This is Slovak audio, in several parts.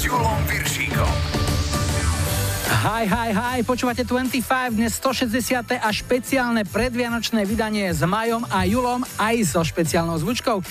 s Julom Viršíkom. Hi, hi, hi, počúvate 25, dnes 160. a špeciálne predvianočné vydanie s Majom a Julom aj so špeciálnou zvučkou.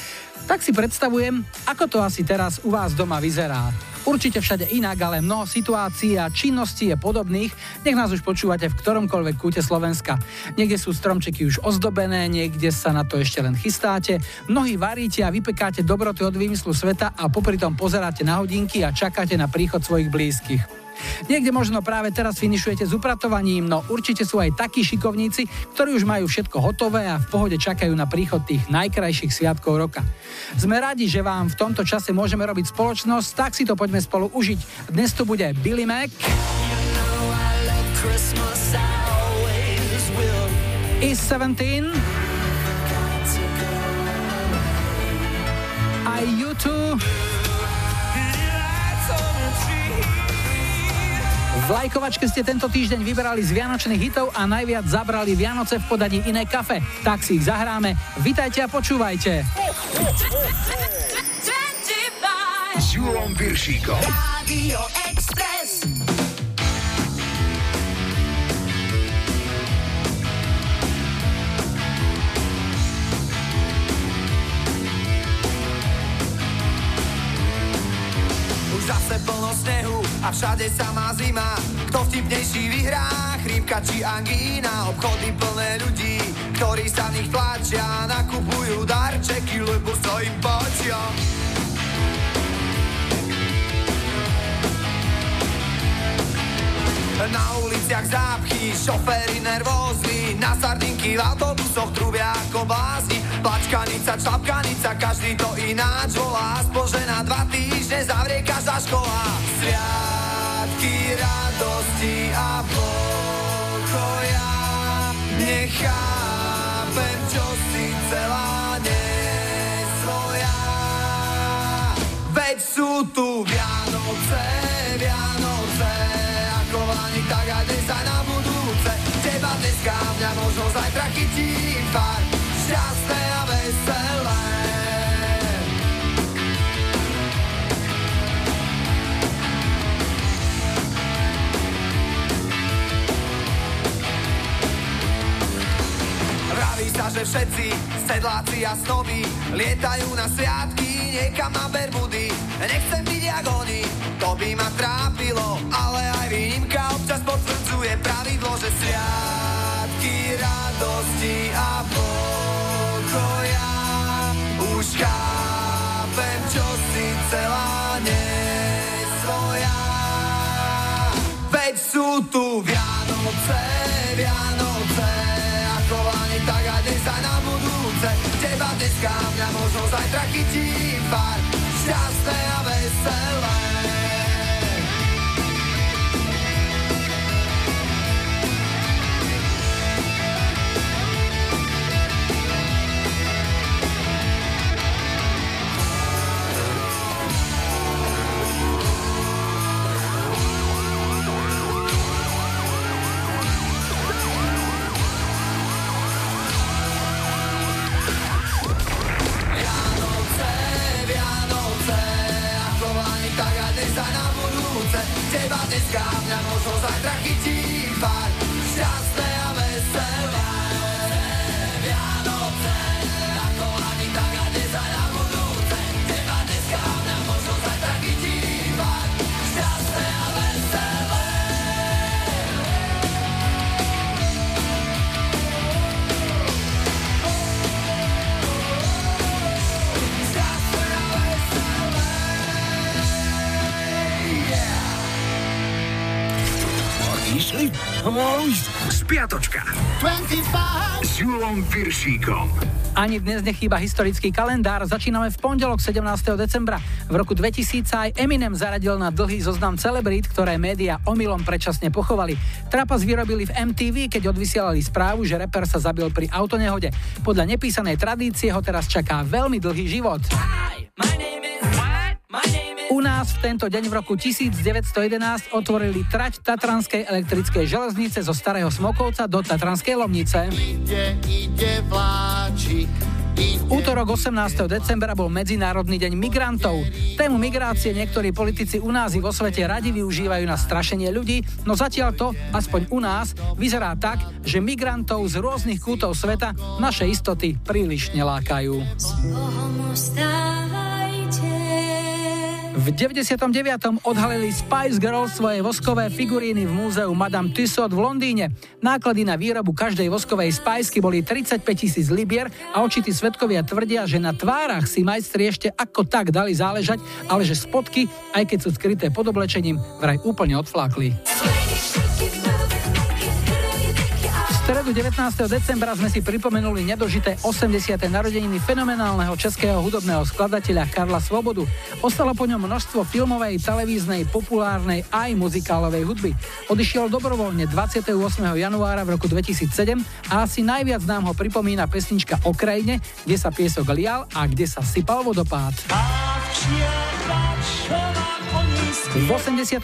Tak si predstavujem, ako to asi teraz u vás doma vyzerá. Určite všade inak, ale mnoho situácií a činností je podobných. Nech nás už počúvate v ktoromkoľvek kúte Slovenska. Niekde sú stromčeky už ozdobené, niekde sa na to ešte len chystáte. Mnohí varíte a vypekáte dobroty od výmyslu sveta a popri tom pozeráte na hodinky a čakáte na príchod svojich blízkych. Niekde možno práve teraz finišujete s upratovaním, no určite sú aj takí šikovníci, ktorí už majú všetko hotové a v pohode čakajú na príchod tých najkrajších sviatkov roka. Sme radi, že vám v tomto čase môžeme robiť spoločnosť, tak si to poďme spolu užiť. Dnes tu bude Billy Mac. Is 17 I you too V lajkovačke ste tento týždeň vyberali z Vianočných hitov a najviac zabrali Vianoce v podaní iné kafe. Tak si ich zahráme. Vitajte a počúvajte. S Julom Viršíkom. Radio Express. Zase plno snehu a všade samá zima. Kto vtipnejší vyhrá, chrípka či angína, obchody plné ľudí, ktorí sa v nich tlačia, nakupujú darčeky, lebo sa im páčia. Na uliciach zápchy, šoféry nervózni Na sardinky v autobusoch trubia ako blázni. Plačkanica, čapkanica, každý to ináč volá. Aspoň, že na dva týždne zavrie každá škola. Sviatky, radosti a pokoja. Nechápem, čo si celá nesvoja. Veď sú tu Vianoce, Vianoce ani tak a dnes aj na budúce Teba dneska, mňa možno zajtra chytí pár Šťastné a veselé. Vraví sa, že všetci sedláci a snoby Lietajú na sviatky niekam na Bermudy. Nechcem byť jak oni, to by ma trápilo pravidlo Že sviatky radosti a pokoja. Už chápem, čo si celá nesvoja. Veď sú tu Vianoce, Vianoce Ako ani tak a dnes aj na budúce. Teba dneska, mňa možno zajtra chytí Julom Viršíkom. Ani dnes nechýba historický kalendár. Začíname v pondelok 17. decembra. V roku 2000 aj Eminem zaradil na dlhý zoznam celebrít, ktoré médiá omylom predčasne pochovali. Trapas vyrobili v MTV, keď odvysielali správu, že reper sa zabil pri autonehode. Podľa nepísanej tradície ho teraz čaká veľmi dlhý život. U nás v tento deň v roku 1911 otvorili trať Tatranskej elektrickej železnice zo Starého Smokovca do Tatranskej Lomnice. Ide, ide vláčik, útorok 18. decembra bol Medzinárodný deň migrantov. Tému migrácie niektorí politici u nás i vo svete radi využívajú na strašenie ľudí, no zatiaľ to, aspoň u nás, vyzerá tak, že migrantov z rôznych kútov sveta naše istoty príliš nelákajú. V 99. odhalili Spice Girls svoje voskové figuríny v múzeu Madame Tussauds v Londýne. Náklady na výrobu každej voskovej spajsky boli 35 tisíc libier a očití svetkovia tvrdia, že na tvárach si majstri ešte ako tak dali záležať, ale že spotky, aj keď sú skryté pod oblečením, vraj úplne odflákli stredu 19. decembra sme si pripomenuli nedožité 80. narodeniny fenomenálneho českého hudobného skladateľa Karla Svobodu. Ostalo po ňom množstvo filmovej, televíznej, populárnej aj muzikálovej hudby. Odišiel dobrovoľne 28. januára v roku 2007 a asi najviac nám ho pripomína pesnička o krajine, kde sa piesok lial a kde sa sypal vodopád. V 86.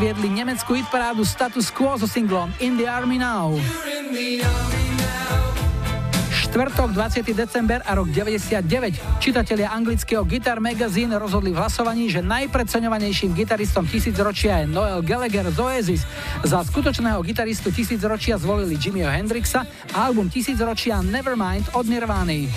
viedli nemeckú hitparádu Status Quo so singlom In the Army Now. Štvrtok 20. december a rok 99. Čitatelia anglického Guitar Magazine rozhodli v hlasovaní, že najpredceňovanejším gitaristom tisícročia je Noel Gallagher z Oasis. Za skutočného gitaristu tisícročia zvolili Jimmyho Hendrixa a album tisícročia Nevermind od Nirvány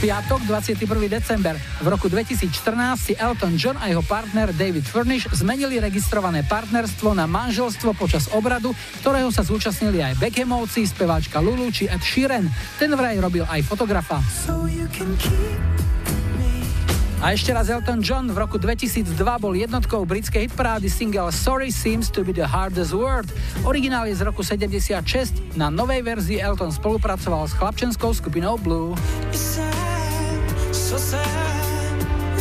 piatok 21. december. V roku 2014 si Elton John a jeho partner David Furnish zmenili registrované partnerstvo na manželstvo počas obradu, ktorého sa zúčastnili aj Beckhamovci, speváčka Lulu či Ed Sheeran. Ten vraj robil aj fotografa. So a ešte raz Elton John v roku 2002 bol jednotkou britskej hitparády single Sorry Seems to be the Hardest Word. Originál je z roku 76. Na novej verzii Elton spolupracoval s chlapčenskou skupinou Blue.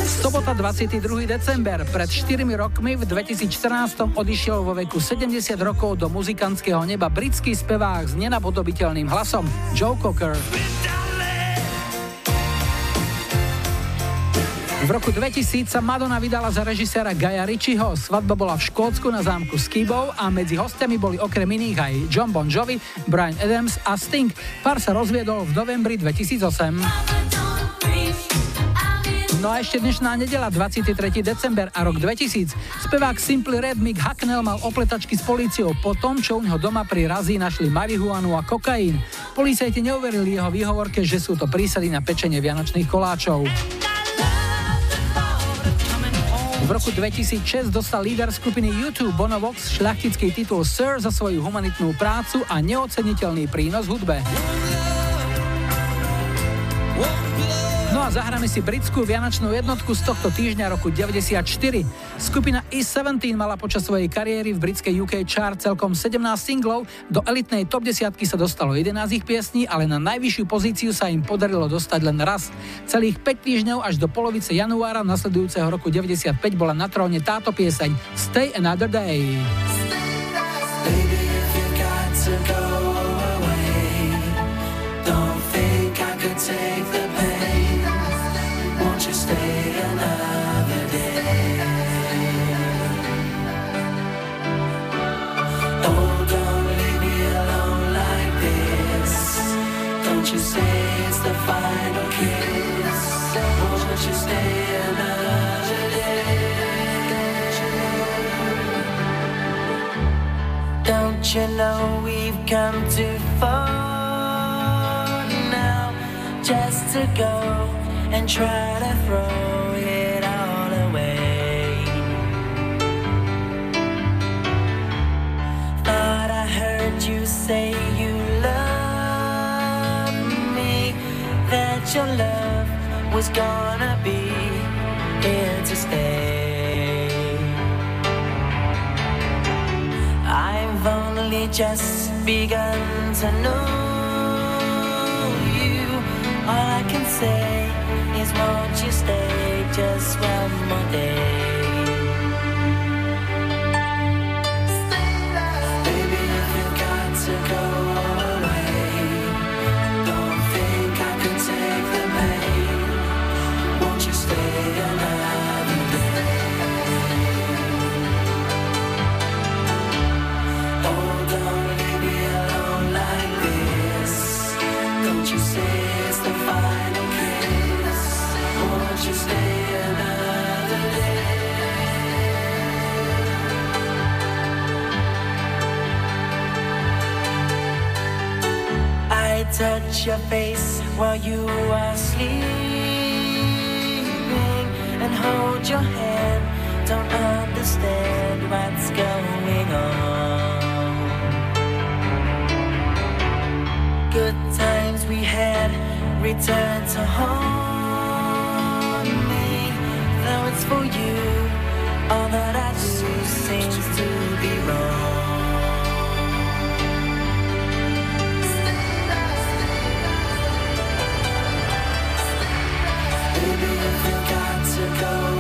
Sobota 22. december. Pred 4 rokmi v 2014 odišiel vo veku 70 rokov do muzikantského neba britský spevák s nenapodobiteľným hlasom Joe Cocker. V roku 2000 sa Madonna vydala za režiséra Gaja Ritchieho. Svadba bola v Škótsku na zámku Skibov a medzi hostiami boli okrem iných aj John Bon Jovi, Brian Adams a Sting. Pár sa rozviedol v novembri 2008. No a ešte dnešná nedela, 23. december a rok 2000. Spevák Simply Red Mick Hacknell mal opletačky s políciou po tom, čo u neho doma pri razí našli marihuanu a kokain. Policajti neuverili jeho výhovorke, že sú to prísady na pečenie vianočných koláčov. V roku 2006 dostal líder skupiny YouTube Bono Vox šľachtický titul Sir za svoju humanitnú prácu a neoceniteľný prínos hudbe. Zahráme si britskú vianočnú jednotku z tohto týždňa roku 94. Skupina E17 mala počas svojej kariéry v britskej UK chart celkom 17 singlov, do elitnej top 10 sa dostalo 11 ich piesní, ale na najvyššiu pozíciu sa im podarilo dostať len raz. Celých 5 týždňov až do polovice januára nasledujúceho roku 95 bola na tróne táto pieseň Stay Another Day. Baby, you know we've come too far now just to go and try to throw it all away. Thought I heard you say you love me, that your love was gonna be here to stay. Only just begun to know you. All I can say is, won't you stay just one more day? Touch your face while you are sleeping and hold your hand. Don't understand what's going on. Good times we had return to haunt me. Though it's for you, all that I do seems to Toto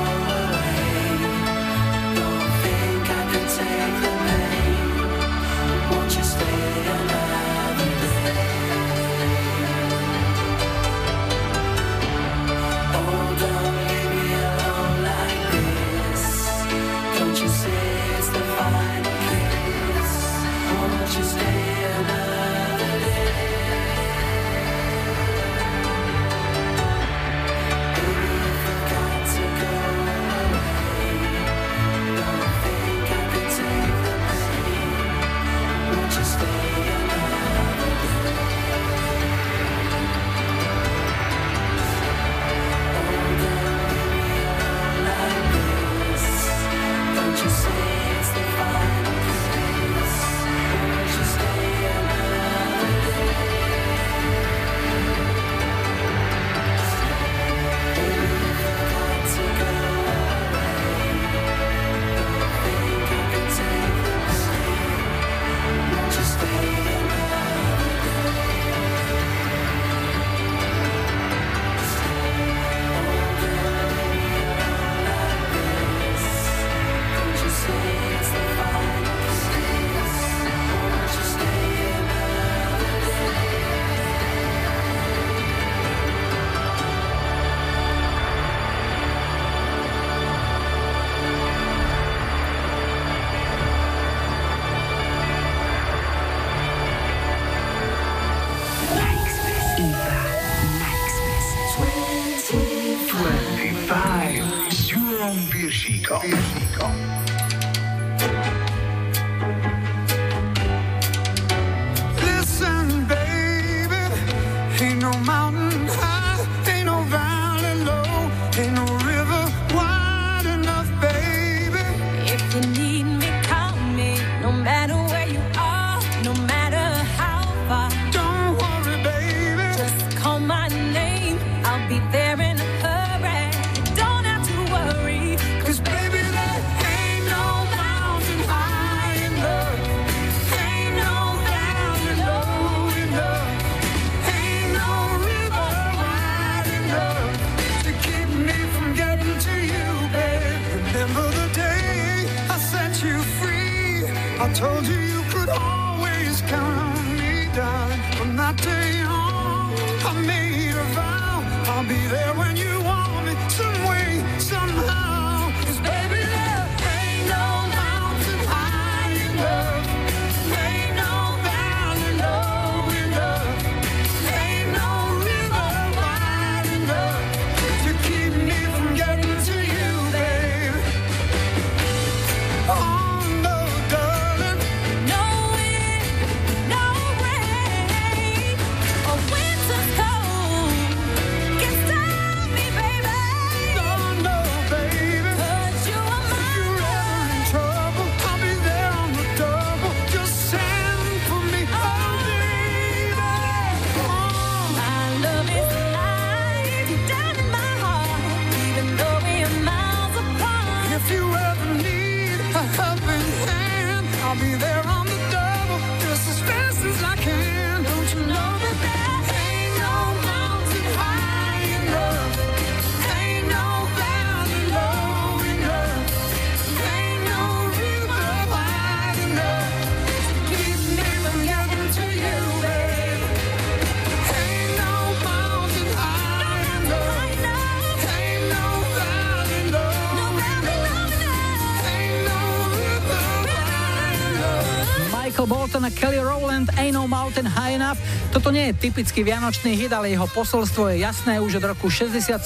nie je typický vianočný hit, ale jeho posolstvo je jasné už od roku 67,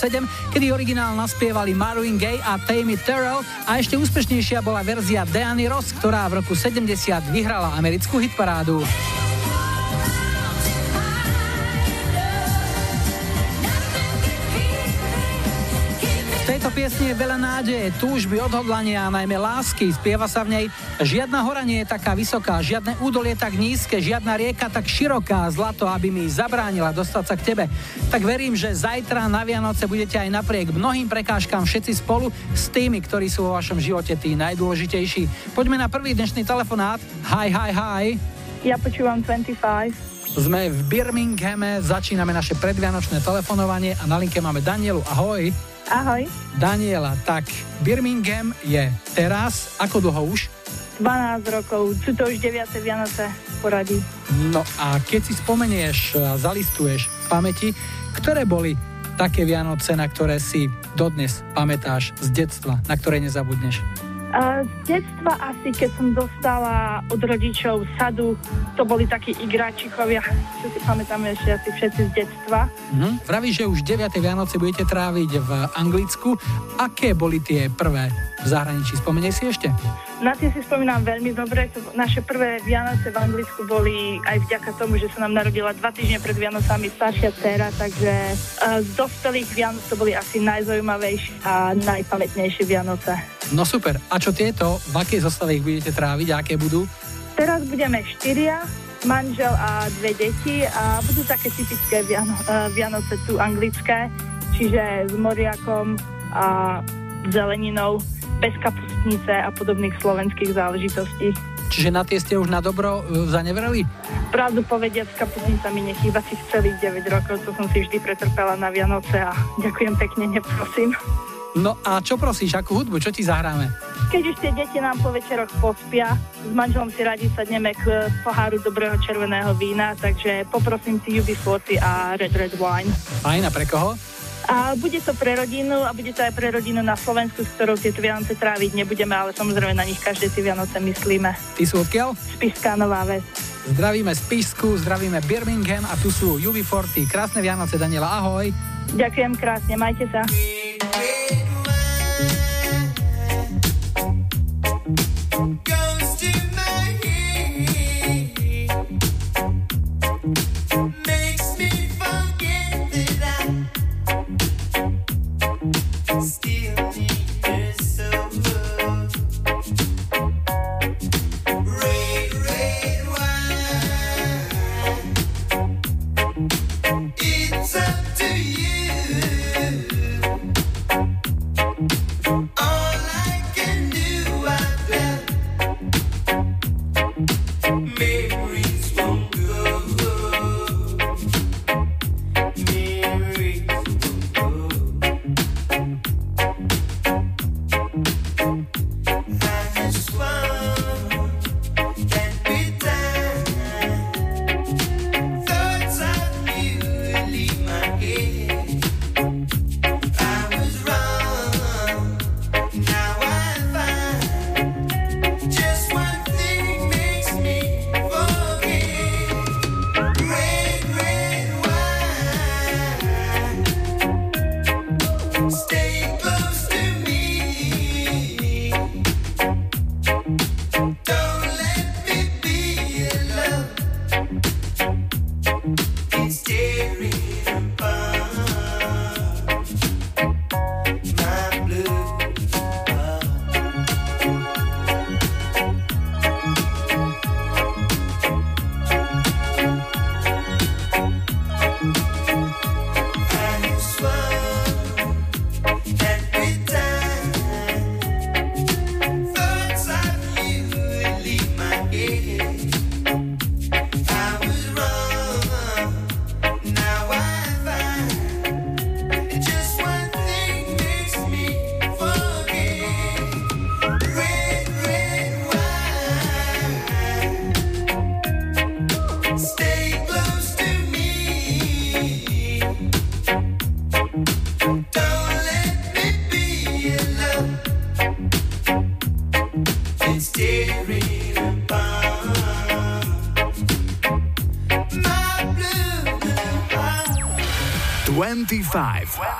kedy originál naspievali Marvin Gaye a Tammy Terrell a ešte úspešnejšia bola verzia Deany Ross, ktorá v roku 70 vyhrala americkú hitparádu. Veľa nádeje, túžby, odhodlania a najmä lásky. Spieva sa v nej Žiadna hora nie je taká vysoká, žiadne údolie tak nízke, žiadna rieka tak široká, zlato, aby mi zabránila dostať sa k tebe. Tak verím, že zajtra na Vianoce budete aj napriek mnohým prekážkam všetci spolu s tými, ktorí sú vo vašom živote tí najdôležitejší. Poďme na prvý dnešný telefonát. Hi, hi, hi. Ja počúvam 25. Sme v Birminghame, začíname naše predvianočné telefonovanie a na linke máme Danielu. Ahoj. Ahoj. Daniela, tak Birmingham je teraz, ako dlho už? 12 rokov, sú to už 9. Vianoce poradí. No a keď si spomenieš a zalistuješ v pamäti, ktoré boli také Vianoce, na ktoré si dodnes pamätáš z detstva, na ktoré nezabudneš? Z detstva asi, keď som dostala od rodičov sadu, to boli takí igráčikovia, čo si pamätáme ešte asi všetci z detstva. Mhm. Vravíš, že už 9. Vianoce budete tráviť v Anglicku. Aké boli tie prvé v zahraničí? Spomenie si ešte? Na tie si spomínam veľmi dobre. Naše prvé Vianoce v Anglicku boli aj vďaka tomu, že sa nám narodila dva týždne pred Vianocami staršia dcera, takže uh, z dospelých Vianoc to boli asi najzaujímavejšie a najpamätnejšie Vianoce. No super. A čo tieto? V akej zostave ich budete tráviť? A aké budú? Teraz budeme štyria, manžel a dve deti a budú také typické Viano- uh, Vianoce tu anglické, čiže s moriakom a zeleninou bez kapustnice a podobných slovenských záležitostí. Čiže na tie ste už na dobro uh, zanevreli? Pravdu povediať, s kapustnicami nechýba si celých 9 rokov, to som si vždy pretrpela na Vianoce a ďakujem pekne, neprosím. No a čo prosíš, akú hudbu, čo ti zahráme? Keď už tie deti nám po večeroch pospia, s manželom si radi sadneme k poháru dobrého červeného vína, takže poprosím si UB40 a Red Red Wine. Fajn, a pre koho? A bude to pre rodinu a bude to aj pre rodinu na Slovensku, s ktorou tieto Vianoce tráviť nebudeme, ale samozrejme na nich každé tie Vianoce myslíme. Ty sú odkiaľ? Spiská Nová Ves. Zdravíme Spisku, zdravíme Birmingham a tu sú UV40. Krásne Vianoce, Daniela, ahoj. Ďakujem krásne, majte sa.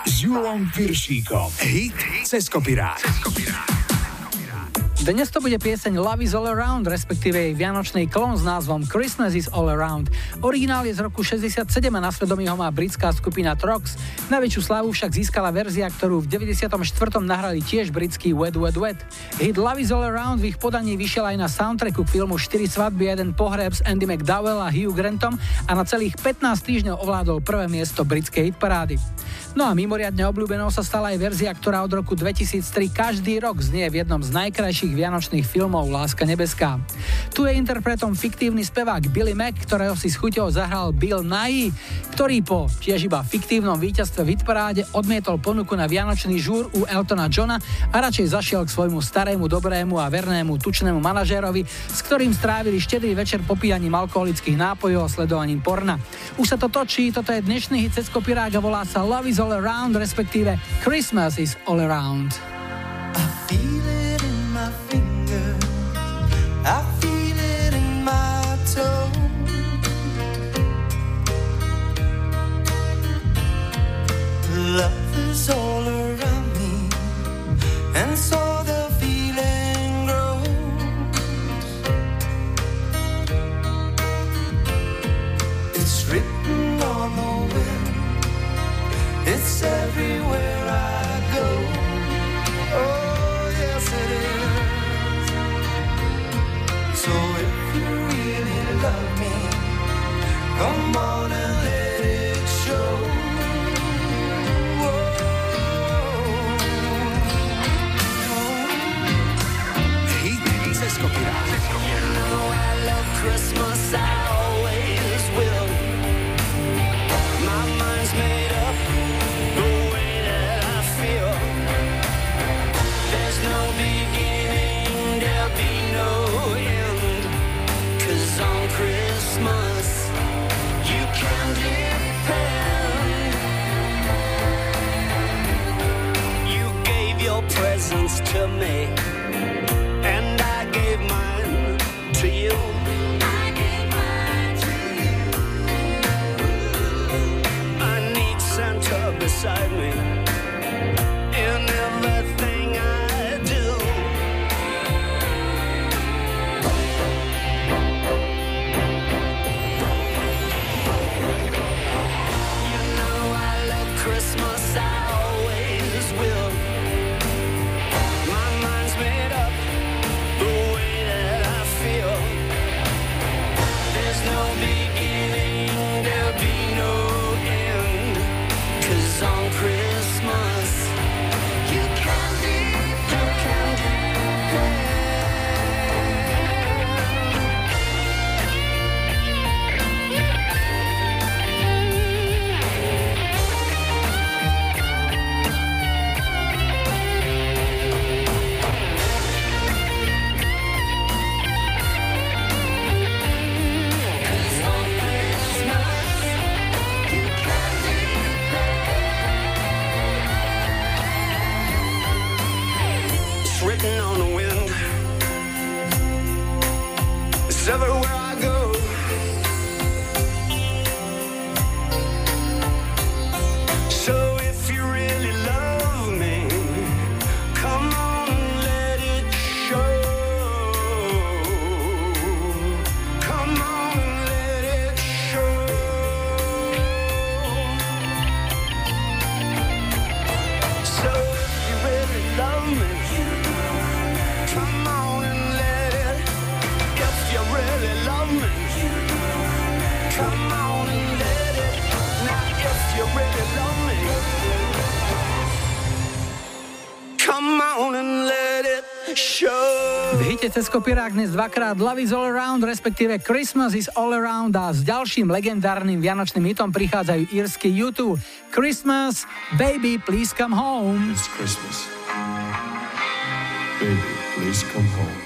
S Julom Piršíkom. Hit cez kopirát. Dnes to bude pieseň Love is All Around, respektíve jej vianočný klon s názvom Christmas is All Around. Originál je z roku 67 a na svedomí ho má britská skupina Trox. Najväčšiu slávu však získala verzia, ktorú v 94. nahrali tiež britský Wet Wet Wet. Hit Love is All Around v ich podaní vyšiel aj na soundtracku k filmu 4 svadby, jeden pohreb s Andy McDowell a Hugh Grantom a na celých 15 týždňov ovládol prvé miesto britskej hitparády. No a mimoriadne obľúbenou sa stala aj verzia, ktorá od roku 2003 každý rok znie v jednom z najkrajších vianočných filmov Láska nebeská. Tu je interpretom fiktívny spevák Billy Mac, ktorého si s chuťou zahral Bill Nye, ktorý po tiež iba fiktívnom víťazstve v hitparáde odmietol ponuku na vianočný žúr u Eltona Johna a radšej zašiel k svojmu starému, dobrému a vernému tučnému manažérovi, s ktorým strávili štedrý večer popíjaním alkoholických nápojov a sledovaním porna. Už sa to točí, toto je dnešný hit cez a volá sa Love is all around, respektíve Christmas is all around. Cez kopirák dnes dvakrát Love is all around, respektíve Christmas is all around a s ďalším legendárnym vianočným hitom prichádzajú írsky YouTube. Christmas, baby, please come home. It's Christmas. Baby, please come home.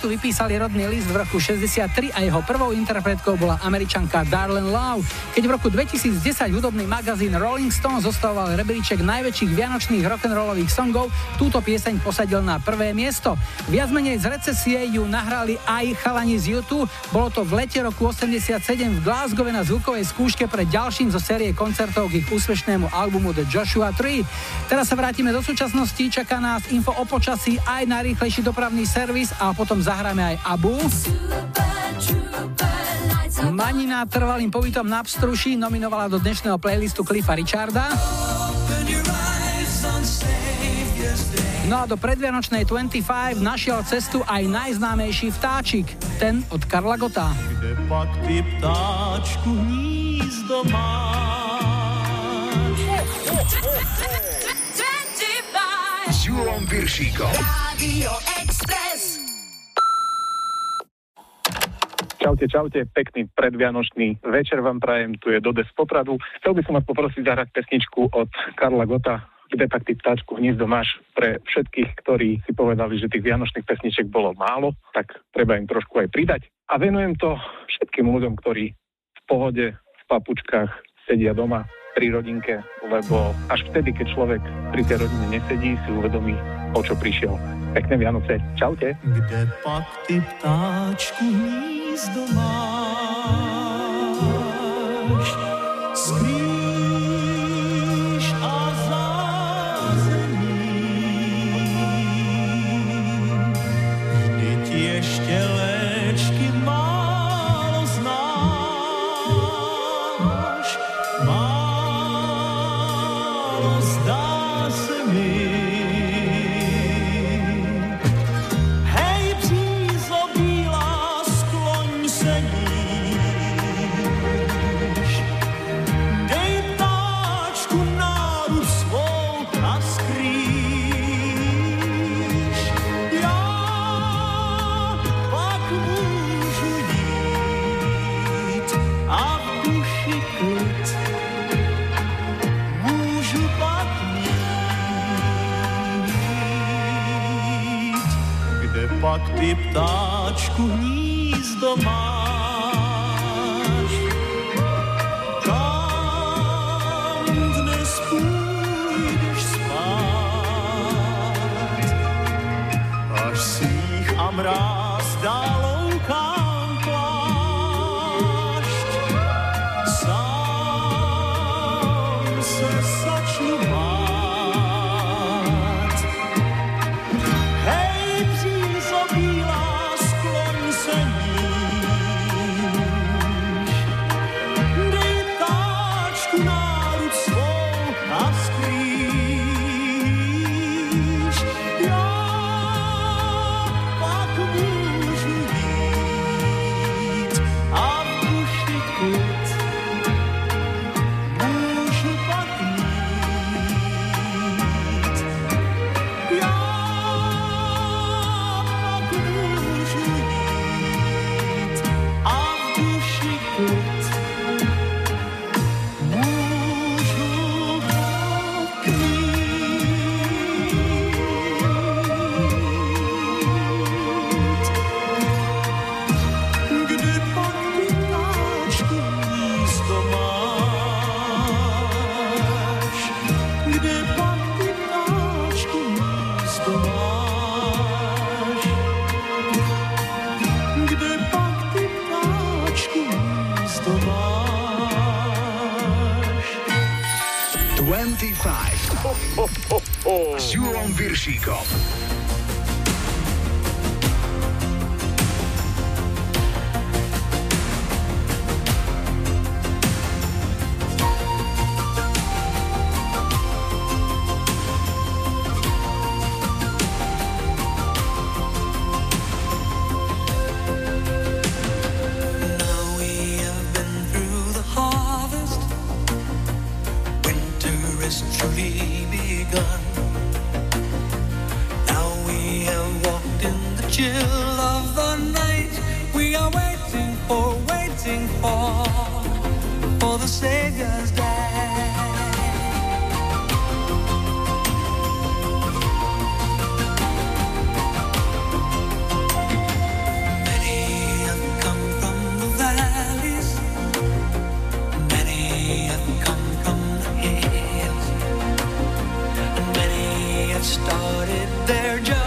Hitu vypísali rodný list v roku 63 a jeho prvou interpretkou bola američanka Darlene Love. Keď v roku 2010 hudobný magazín Rolling Stone zostavoval rebríček najväčších vianočných rock'n'rollových songov, túto pieseň posadil na prvé miesto. Viac menej z recesie ju nahrali aj chalani z YouTube. Bolo to v lete roku 87 v Glasgow na zvukovej skúške pre ďalším zo série koncertov k ich úspešnému albumu The Joshua 3. Teraz sa vrátime do súčasnosti, čaká nás info o počasí aj najrýchlejší dopravný servis a potom zahráme aj Abu. Manina trvalým pobytom na Pstruši nominovala do dnešného playlistu Cliffa Richarda. No a do predvianočnej 25 našiel cestu aj najznámejší vtáčik, ten od Karla Gota. Kde pak ty ptáčku hnízdo máš? S Julom Viršíkom. Radio Express. Čaute, čaute, pekný predvianočný večer vám prajem, tu je Dodes Popradu. Chcel by som vás poprosiť zahrať pesničku od Karla Gota, kde tak ty ptáčku hnízdo máš pre všetkých, ktorí si povedali, že tých vianočných pesniček bolo málo, tak treba im trošku aj pridať. A venujem to všetkým ľuďom, ktorí v pohode, v papučkách sedia doma pri rodinke, lebo až vtedy, keď človek pri tej rodine nesedí, si uvedomí, o čo prišiel. Pekné Vianoce. Čaute. Kde pak ty ptáčku hnízdo máš? Skrýš started their journey.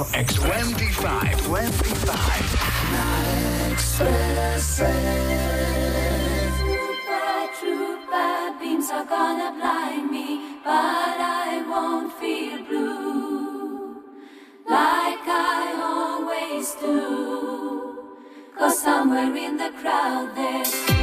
Express. 25. 25. Express. By truth, beams are gonna blind me, but I won't feel blue like I always do. Somewhere in the crowd there.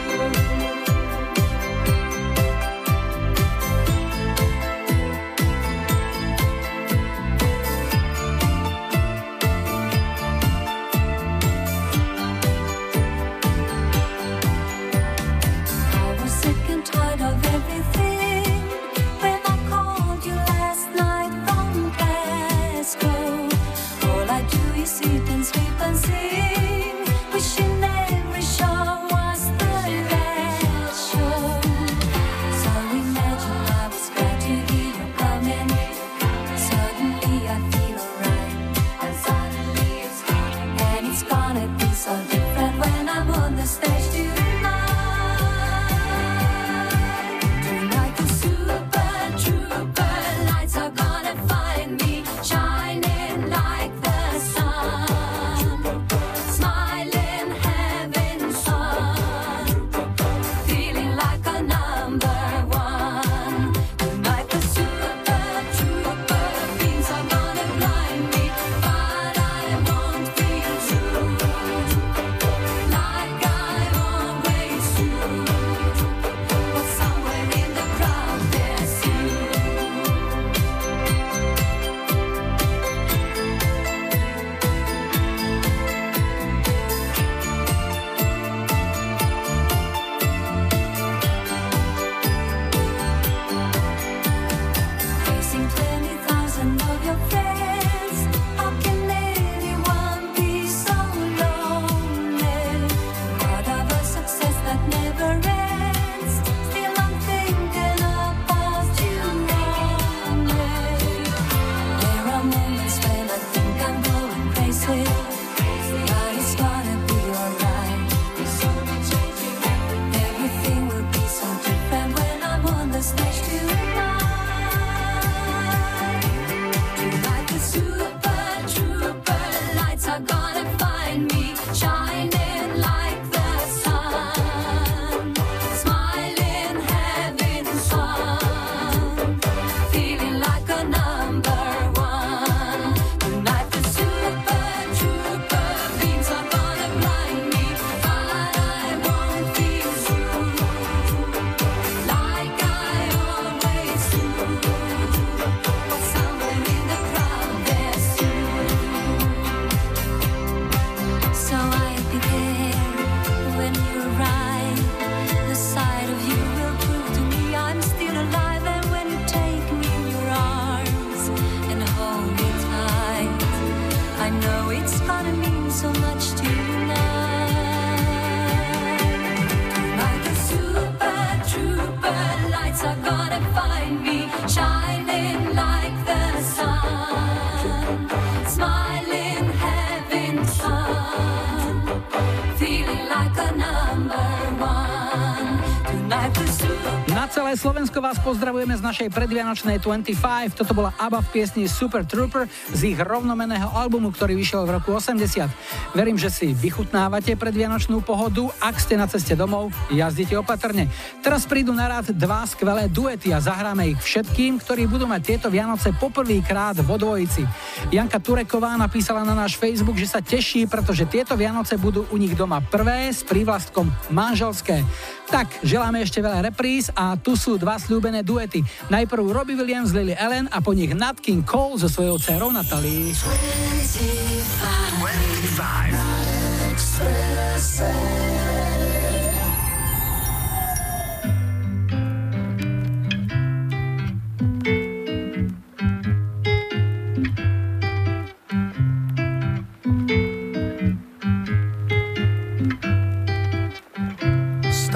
Slovensko vás pozdravujeme z našej predvianočnej 25. Toto bola ABBA v piesni Super Trooper z ich rovnomeného albumu, ktorý vyšiel v roku 80. Verím, že si vychutnávate predvianočnú pohodu. Ak ste na ceste domov, jazdite opatrne. Teraz prídu na rád dva skvelé duety a zahráme ich všetkým, ktorí budú mať tieto Vianoce poprvýkrát vo dvojici. Janka Tureková napísala na náš Facebook, že sa teší, pretože tieto Vianoce budú u nich doma prvé s prívlastkom manželské. Tak, želáme ešte veľa repríz a tu sú dva slúbené duety. Najprv Robbie Williams, Lily Allen a po nich Nat King Cole so svojou dcerou Natalie. 25. 25.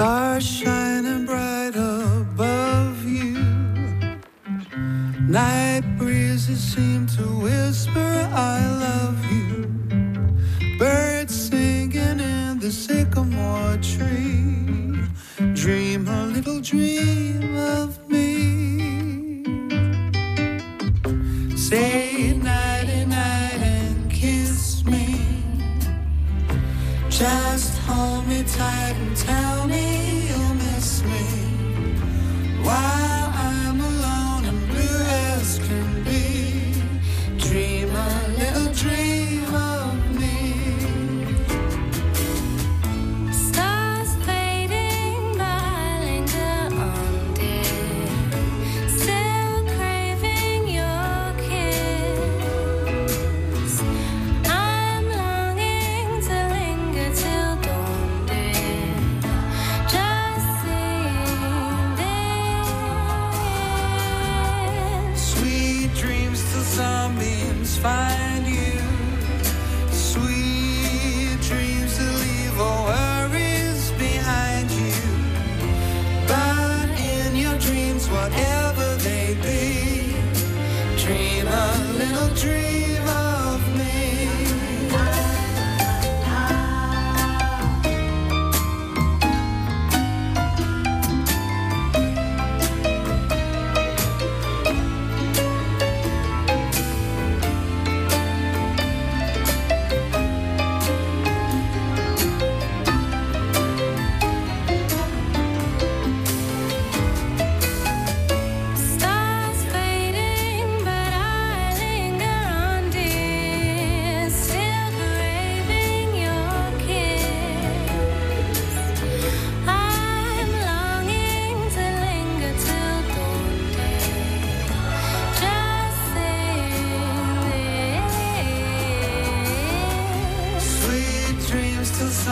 Stars shining seem to whisper, I love you. Birds singing in the sycamore tree. Dream a little dream of me. Say nighty night and night and kiss me. Just hold me tight and tell me you'll miss me. While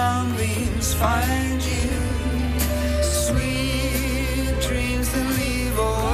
sunbeams find you. Sweet dreams that leave all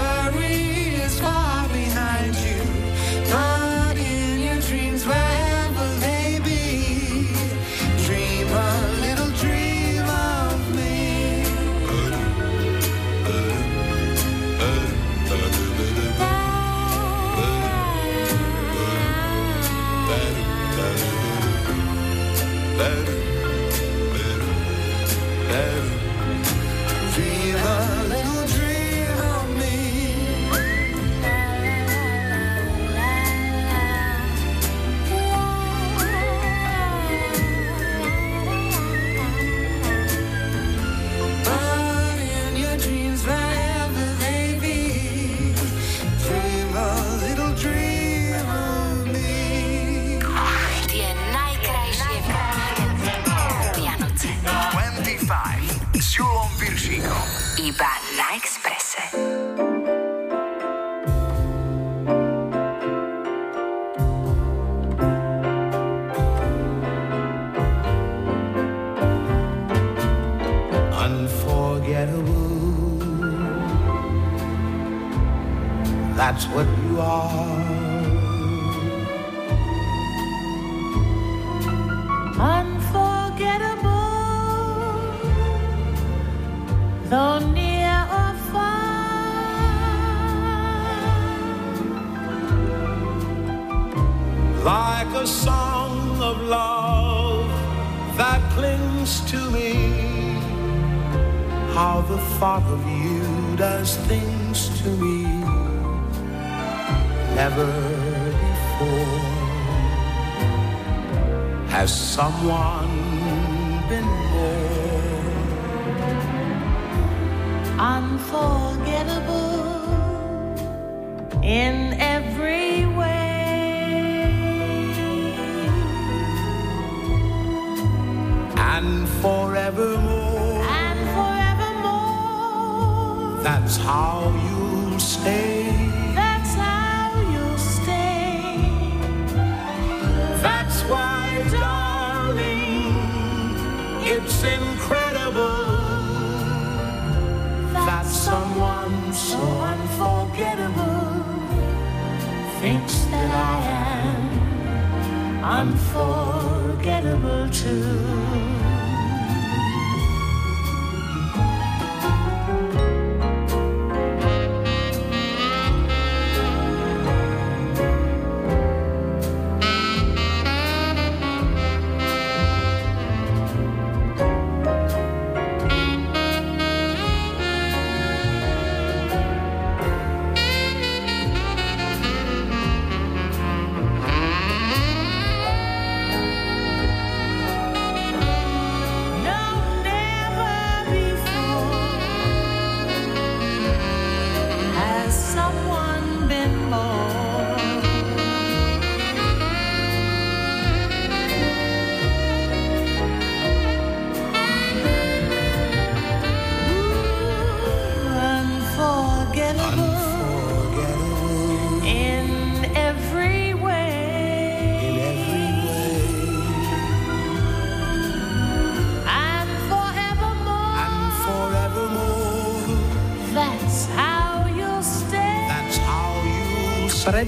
Been more.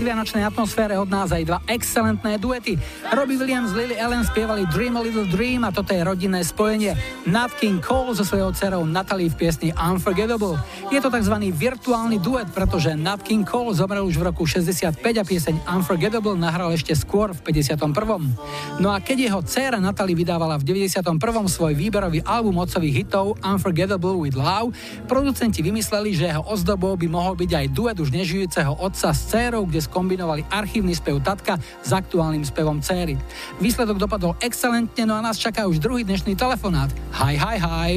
Predvianočnej atmosfére od nás aj dva excelentné duety. Robbie Williams, Lily Allen spievali Dream a Little Dream a toto je rodinné spojenie. Nat King Cole so svojou dcerou Natalie v piesni Unforgettable. Je to tzv. virtuálny duet, pretože Nat King Cole zomrel už v roku 65 a pieseň Unforgettable nahral ešte skôr v 51. No a keď jeho dcéra Natalie vydávala v 91. svoj výberový album otcových hitov Unforgettable with Love, producenti vymysleli, že jeho ozdobou by mohol byť aj duet už nežijúceho otca s dcérou, kde skombinovali archívny spev tatka s aktuálnym spevom céry. Výsledok dopadol excelentne, no a nás čaká už druhý dnešný telefonát. Hi, hi, hi.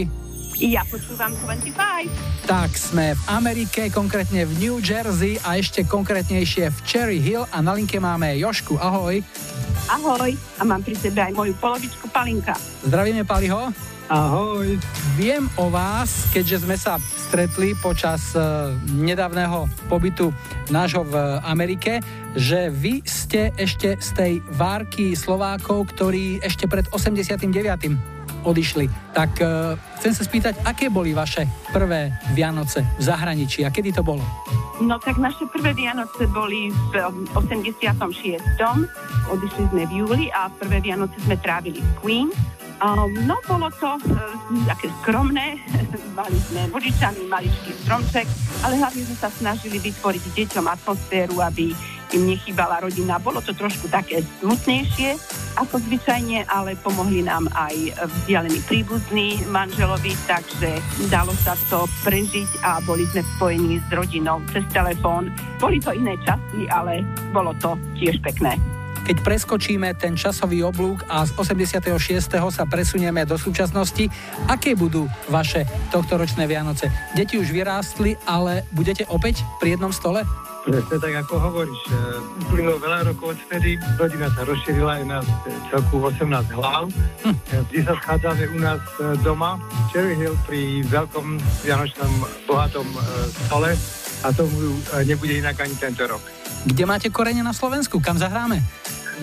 Ja počúvam 25. Tak sme v Amerike, konkrétne v New Jersey a ešte konkrétnejšie v Cherry Hill a na linke máme Jošku. Ahoj. Ahoj. A mám pri sebe aj moju polovičku Palinka. Zdravíme Paliho. Ahoj. Viem o vás, keďže sme sa stretli počas uh, nedávneho pobytu nášho v Amerike, že vy ste ešte z tej várky Slovákov, ktorí ešte pred 89. odišli. Tak uh, chcem sa spýtať, aké boli vaše prvé Vianoce v zahraničí a kedy to bolo? No tak naše prvé Vianoce boli v um, 86. Odišli sme v júli a prvé Vianoce sme trávili v Queen. Um, no bolo to uh, také skromné, mali sme vodičami, maličký stromček, ale hlavne sme sa snažili vytvoriť deťom atmosféru, aby im nechýbala rodina. Bolo to trošku také smutnejšie ako zvyčajne, ale pomohli nám aj vzdialení príbuzní manželovi, takže dalo sa to prežiť a boli sme spojení s rodinou cez telefón. Boli to iné časy, ale bolo to tiež pekné. Keď preskočíme ten časový oblúk a z 86. sa presunieme do súčasnosti, aké budú vaše tohtoročné Vianoce? Deti už vyrástli, ale budete opäť pri jednom stole? Presne tak, ako hovoríš. e, Uplynulo veľa rokov odtedy, rodina sa rozšírila, je nás celku 18 hlav. Hm. E, Vždy sa schádzame u nás e, doma, v Cherry Hill pri veľkom vianočnom bohatom stole a e, nebude inak ani tento rok. Kde máte korene na Slovensku? Kam zahráme?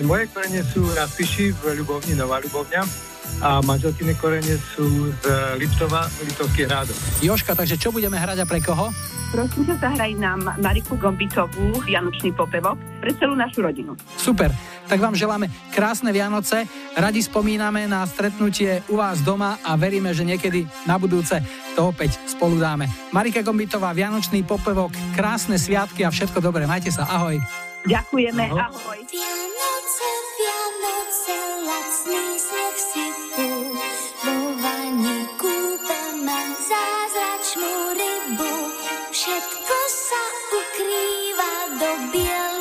Moje korene sú na Spiši v Ľubovni, Nová Ľubovňa a manželkine korene sú z Liptova, Liptovský hrádok. Joška, takže čo budeme hrať a pre koho? Prosím ťa, zahraj nám Mariku Gombitovú, Vianočný popevok, pre celú našu rodinu. Super, tak vám želáme krásne Vianoce, radi spomíname na stretnutie u vás doma a veríme, že niekedy na budúce to opäť spolu dáme. Marika Gombitová, Vianočný popevok, krásne sviatky a všetko dobré, majte sa, ahoj. Ďakujeme, Ahoj. ahoj. Vianoce, Vianoce, krásny smiech si tu, rybu. Všetko sa ukrýva do bieleho.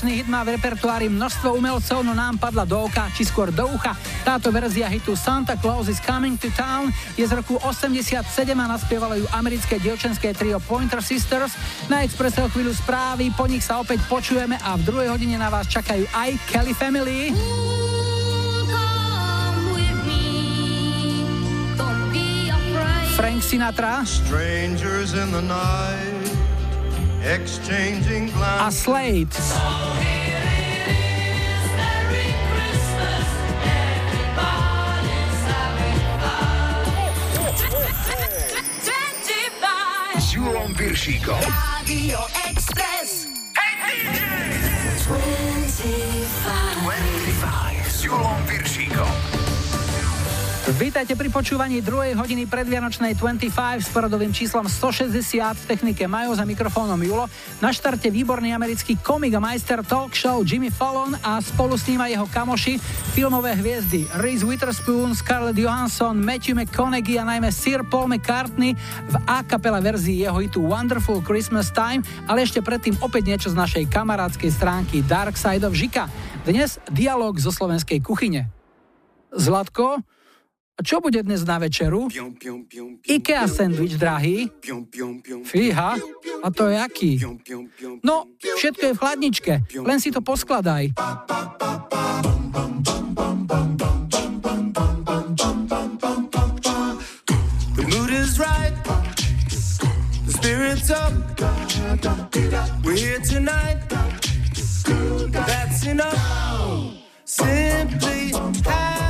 Vianočný hit má v repertoári množstvo umelcov, no nám padla do oka, či skôr do ucha. Táto verzia hitu Santa Claus is Coming to Town je z roku 87 a naspievalo ju americké dievčenské trio Pointer Sisters. Na Expresse o chvíľu správy, po nich sa opäť počujeme a v druhej hodine na vás čakajú aj Kelly Family. Frank Sinatra Strangers in the night, exchanging a glances. Slade. S Julom Piršíkom. Radio Express. 25 s Julom Piršíkom. Vítajte pri počúvaní druhej hodiny predvianočnej 25 s poradovým číslom 160 v technike Majo za mikrofónom Julo. Na štarte výborný americký komik a majster talk show Jimmy Fallon a spolu s ním aj jeho kamoši, filmové hviezdy Reese Witherspoon, Scarlett Johansson, Matthew McConaughey a najmä Sir Paul McCartney v a kapela verzii jeho hitu Wonderful Christmas Time, ale ešte predtým opäť niečo z našej kamarádskej stránky Dark Side of Žika. Dnes dialog zo slovenskej kuchyne. Zlatko, a čo bude dnes na večeru? IKEA sandwich, drahý. Fíha, a to je aký? No, všetko je v chladničke, len si to poskladaj. That's enough. Simply having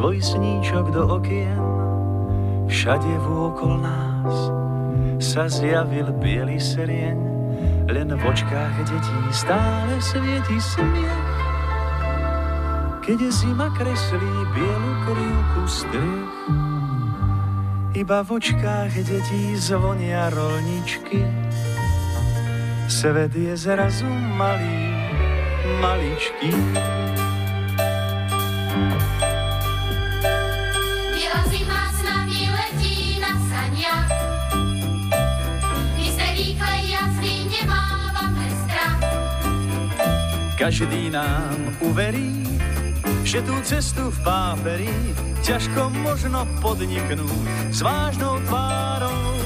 svoj sníčok do okien, všade vôkol nás sa zjavil biely serieň, len v očkách detí stále svieti smiech. Keď zima kreslí bielu krivku striech, iba v očkách detí zvonia rolničky. Svet je zrazu malý, maličký. Každý nám uverí, že tú cestu v páperi ťažko možno podniknúť s vážnou tvárou.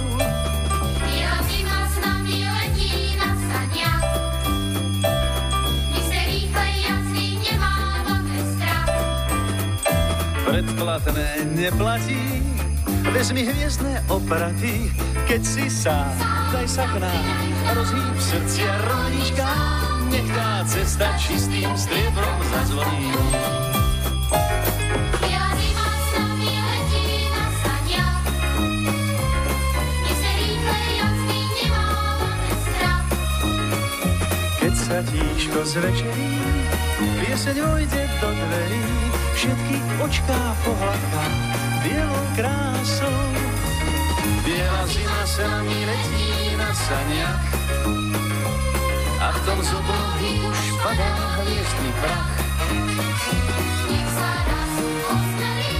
Predplatné neplatí, vezmi hviezdne opraty, keď si sám, daj sa k nám, rozhýb srdcia rovnička, nech tá cesta čistým striebrom zazvoní. Sa tíško zvečerí, pieseň vojde do dverí, všetky očká pohľadká bielou krásou. Biela zima sa nami letí na saniach a v tom z oblohy už padá hviezdny prach. Nech sa raz osmelí,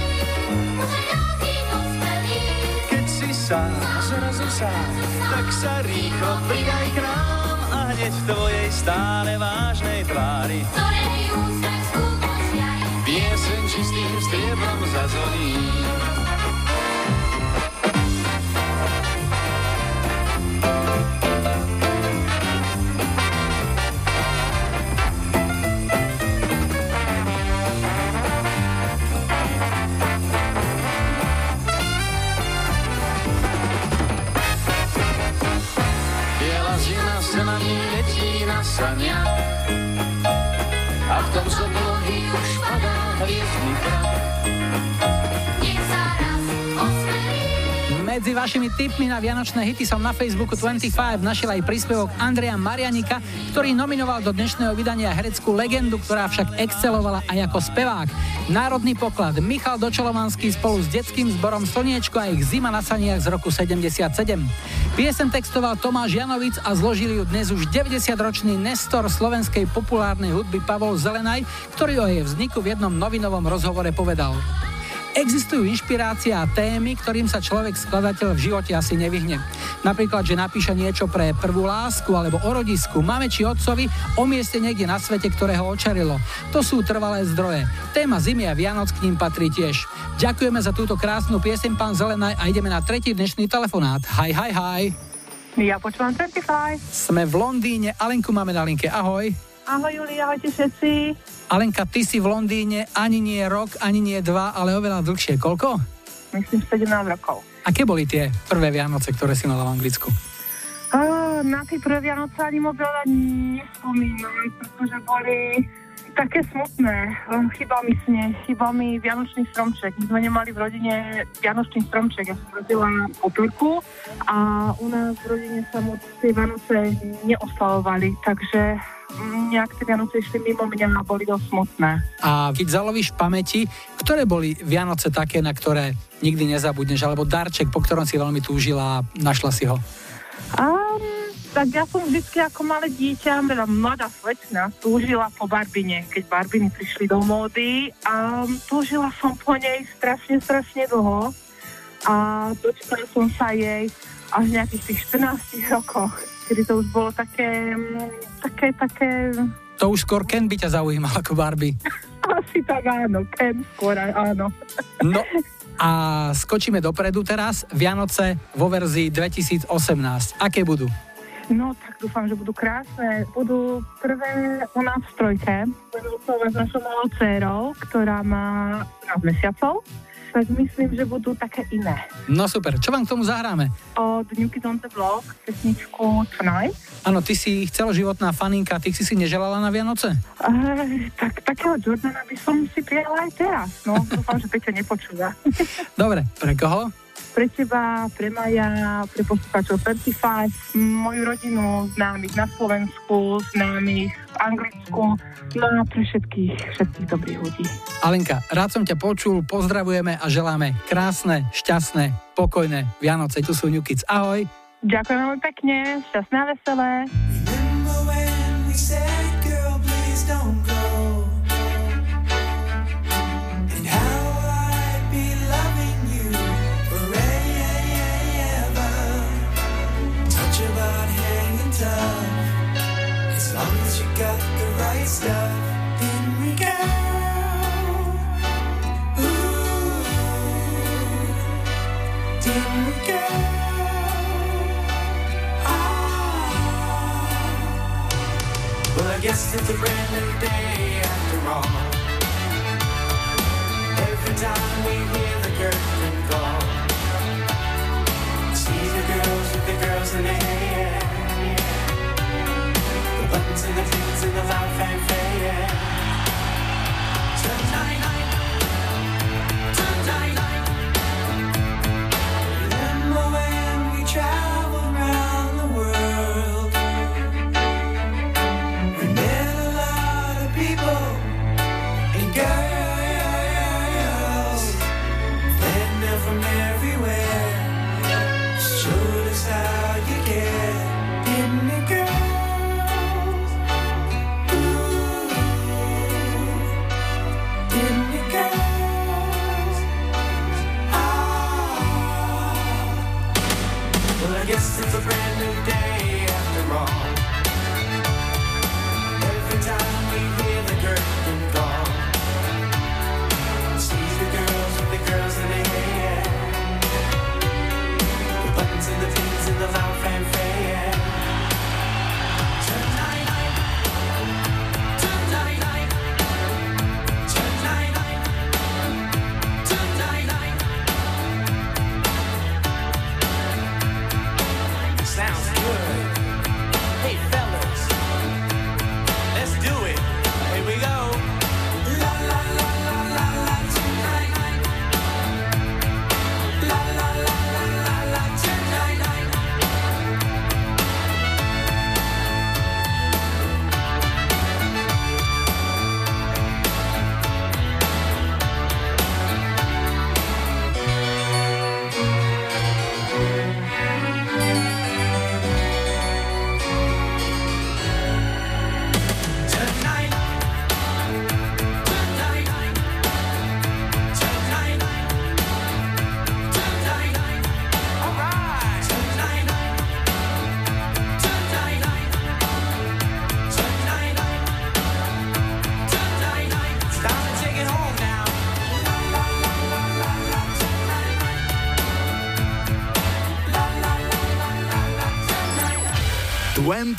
už ľudí dospelí. Keď si sám, zrazu sám, tak sa rýchlo pridaj k nám a hneď v tvojej stále vážnej tvári Ktorej úsmev skúpočiaj. pieseň čistým striebrom zazvoní. Medzi vašimi tipmi na vianočné hity som na Facebooku 25 našiel aj príspevok Andreja Marianika, ktorý nominoval do dnešného vydania hereckú legendu, ktorá však excelovala aj ako spevák. Národný poklad Michal Dočolovanský spolu s detským zborom Slniečko a ich Zima na saniach z roku 77. Piesen textoval Tomáš Janovic a zložili ju dnes už 90-ročný nestor slovenskej populárnej hudby Pavol Zelenaj, ktorý o jej vzniku v jednom novinovom rozhovore povedal. Existujú inšpirácia a témy, ktorým sa človek skladateľ v živote asi nevyhne. Napríklad, že napíše niečo pre prvú lásku alebo o rodisku, máme či otcovi, o mieste niekde na svete, ktoré ho očarilo. To sú trvalé zdroje. Téma zimy a Vianoc k ním patrí tiež. Ďakujeme za túto krásnu piesň, pán Zelenaj, a ideme na tretí dnešný telefonát. Hi, hi, hi. Ja počúvam 25. Sme v Londýne, Alenku máme na linke, ahoj. Ahoj Juli, ahojte všetci. Alenka, ty si v Londýne ani nie rok, ani nie dva, ale oveľa dlhšie. Koľko? Myslím 17 rokov. Aké boli tie prvé Vianoce, ktoré si mala v Anglicku? Uh, na tie prvé Vianoce ani moc veľa nespomínam, pretože boli také smutné. Chýbal mi sneh, chýbal mi Vianočný stromček. My sme nemali v rodine Vianočný stromček. Ja som rodila po Turku a u nás v rodine sa moc tie Vianoce neoslavovali, takže nejak tie Vianoce išli mimo mňa a boli dosť smutné. A keď zalovíš pamäti, ktoré boli Vianoce také, na ktoré nikdy nezabudneš, alebo darček, po ktorom si veľmi túžila a našla si ho? Um, Tak ja som vždycky ako malé dieťa, teda mladá slečna, túžila po Barbine, keď Barbiny prišli do módy a túžila som po nej strašne, strašne dlho a dočkala som sa jej až v nejakých tých 14 rokoch, kedy to už bolo také, mm, také, také, To už skôr Ken by ťa zaujímal ako Barbie. asi tak áno, Ken skôr áno. No a skočíme dopredu teraz. Vianoce vo verzii 2018. Aké budú? No tak dúfam, že budú krásne. Budú prvé u nás v trojke. Budú s našou malou dcerou, ktorá má 12 mesiacov. Tak myslím, že budú také iné. No super, čo vám k tomu zahráme? Od New Kids on the Block pesničku Tonight. Áno, ty si celoživotná faninka, ty si si neželala na Vianoce? Uh, tak takého Jordana by som si prijala aj teraz. No, dúfam, že Peťa nepočúva. Dobre, pre koho? Pre teba, pre Maja, pre poslucháčov 35, moju rodinu známych na Slovensku, známych v Anglicku, no a pre všetkých, všetkých dobrých ľudí. Alenka, rád som ťa počul, pozdravujeme a želáme krásne, šťastné, pokojné Vianoce. Tu sú New Kids. Ahoj. Ďakujem veľmi pekne, šťastné a veselé. Remember when we said, girl, please don't Ah. Well, I guess it's a brand new day after all.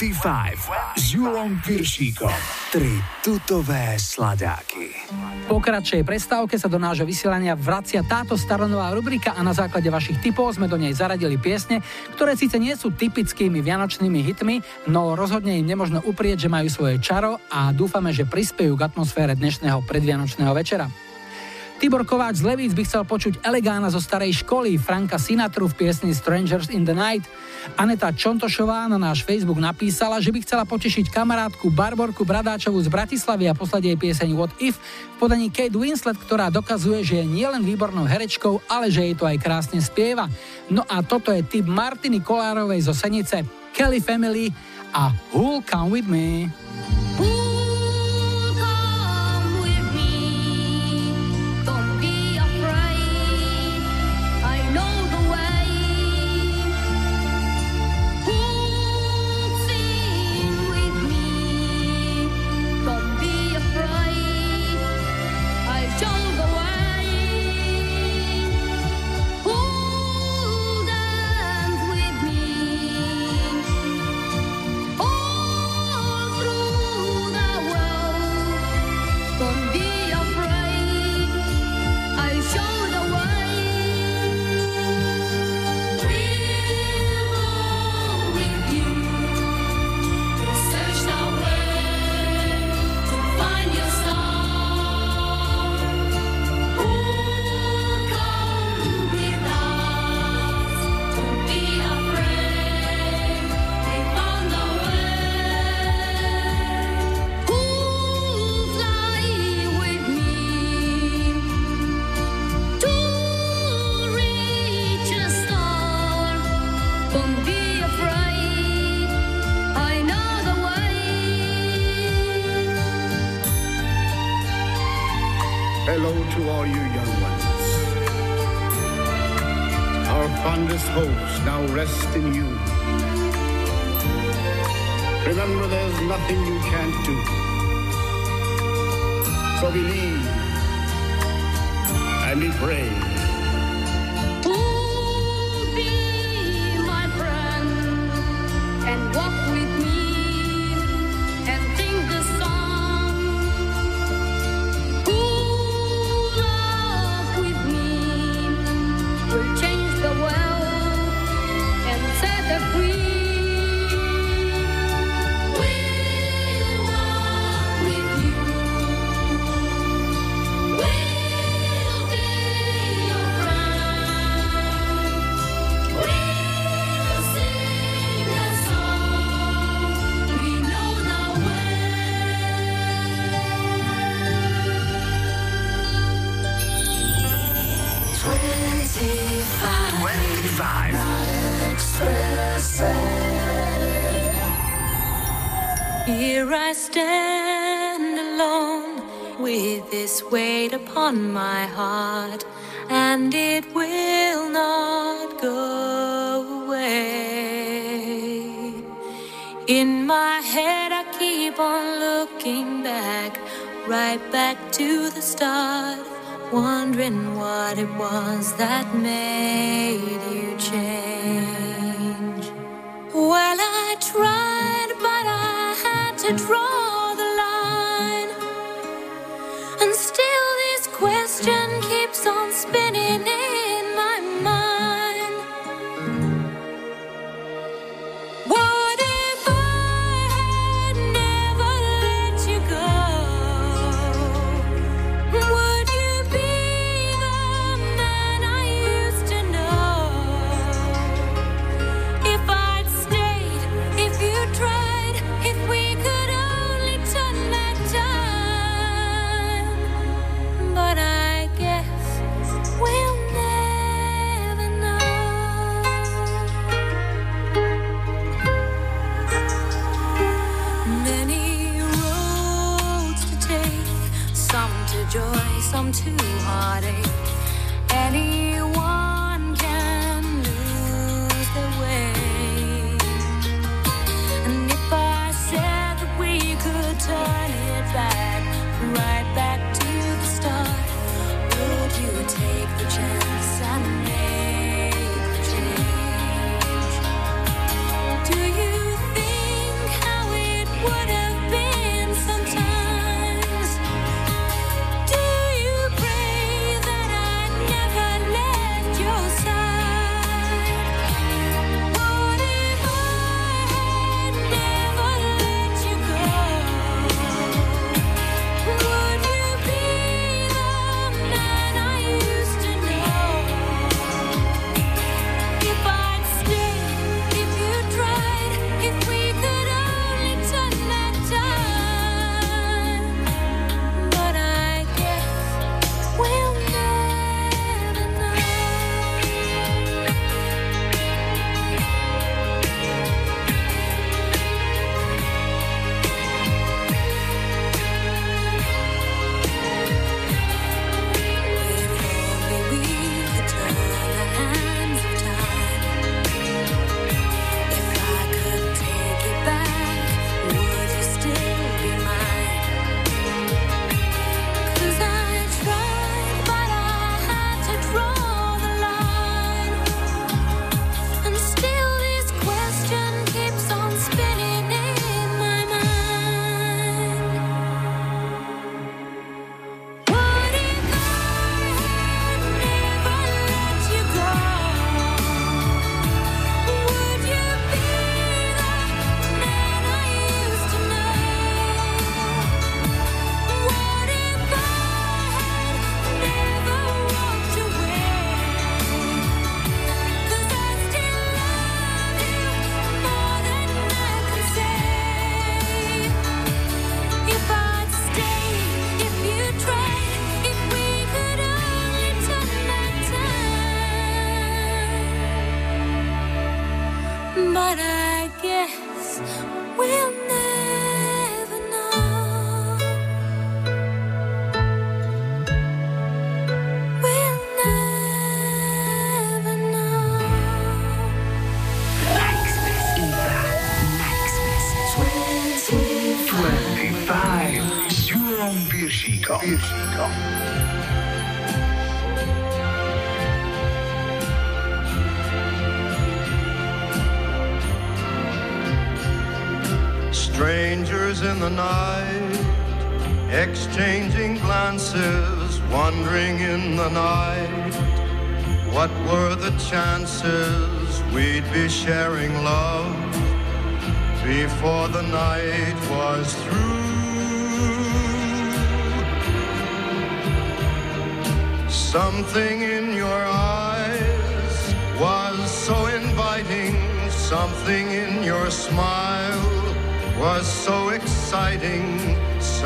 25 s Julom Piršíkom. Tri tutové sladáky. Po kratšej prestávke sa do nášho vysielania vracia táto staronová rubrika a na základe vašich tipov sme do nej zaradili piesne, ktoré síce nie sú typickými vianočnými hitmi, no rozhodne im nemožno uprieť, že majú svoje čaro a dúfame, že prispejú k atmosfére dnešného predvianočného večera. Tibor Kováč z Levíc by chcel počuť Elegána zo starej školy, Franka Sinatru v piesni Strangers in the Night. Aneta Čontošová na náš Facebook napísala, že by chcela potešiť kamarátku Barborku Bradáčovú z Bratislavy a poslať jej pieseň What If v podaní Kate Winslet, ktorá dokazuje, že je nielen výbornou herečkou, ale že jej to aj krásne spieva. No a toto je tip Martiny Kolárovej zo Senice, Kelly Family a Who'll Come With Me. Who'll back to the start, wondering what it was that made you change. Well, I tried, but I had to draw the line, and still this question keeps on spinning. In. some to heartache. Any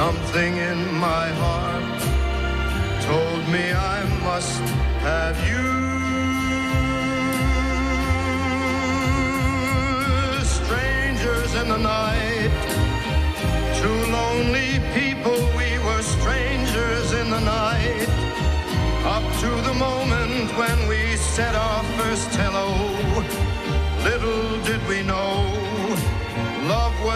something in my heart told me I must have you. Strangers in the night, two lonely people, we were strangers in the night. Up to the moment when we said our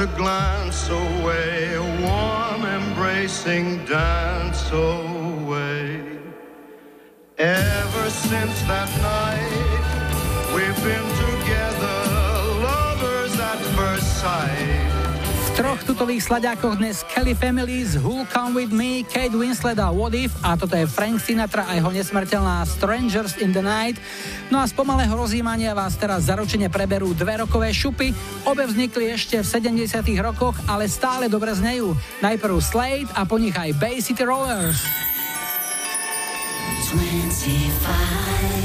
A glance away, a warm embracing dance away. Ever since that night, we've been together, lovers at first sight. Troch tutových slaďákoch dnes Kelly Families, Who Come With Me, Kate Winslet a What If a toto je Frank Sinatra a jeho nesmrteľná Strangers in the Night. No a z pomalého rozjímania vás teraz zaručene preberú dve rokové šupy. Obe vznikli ešte v 70 rokoch, ale stále dobre znejú. Najprv Slade a po nich aj Bay City Rollers. 25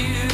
you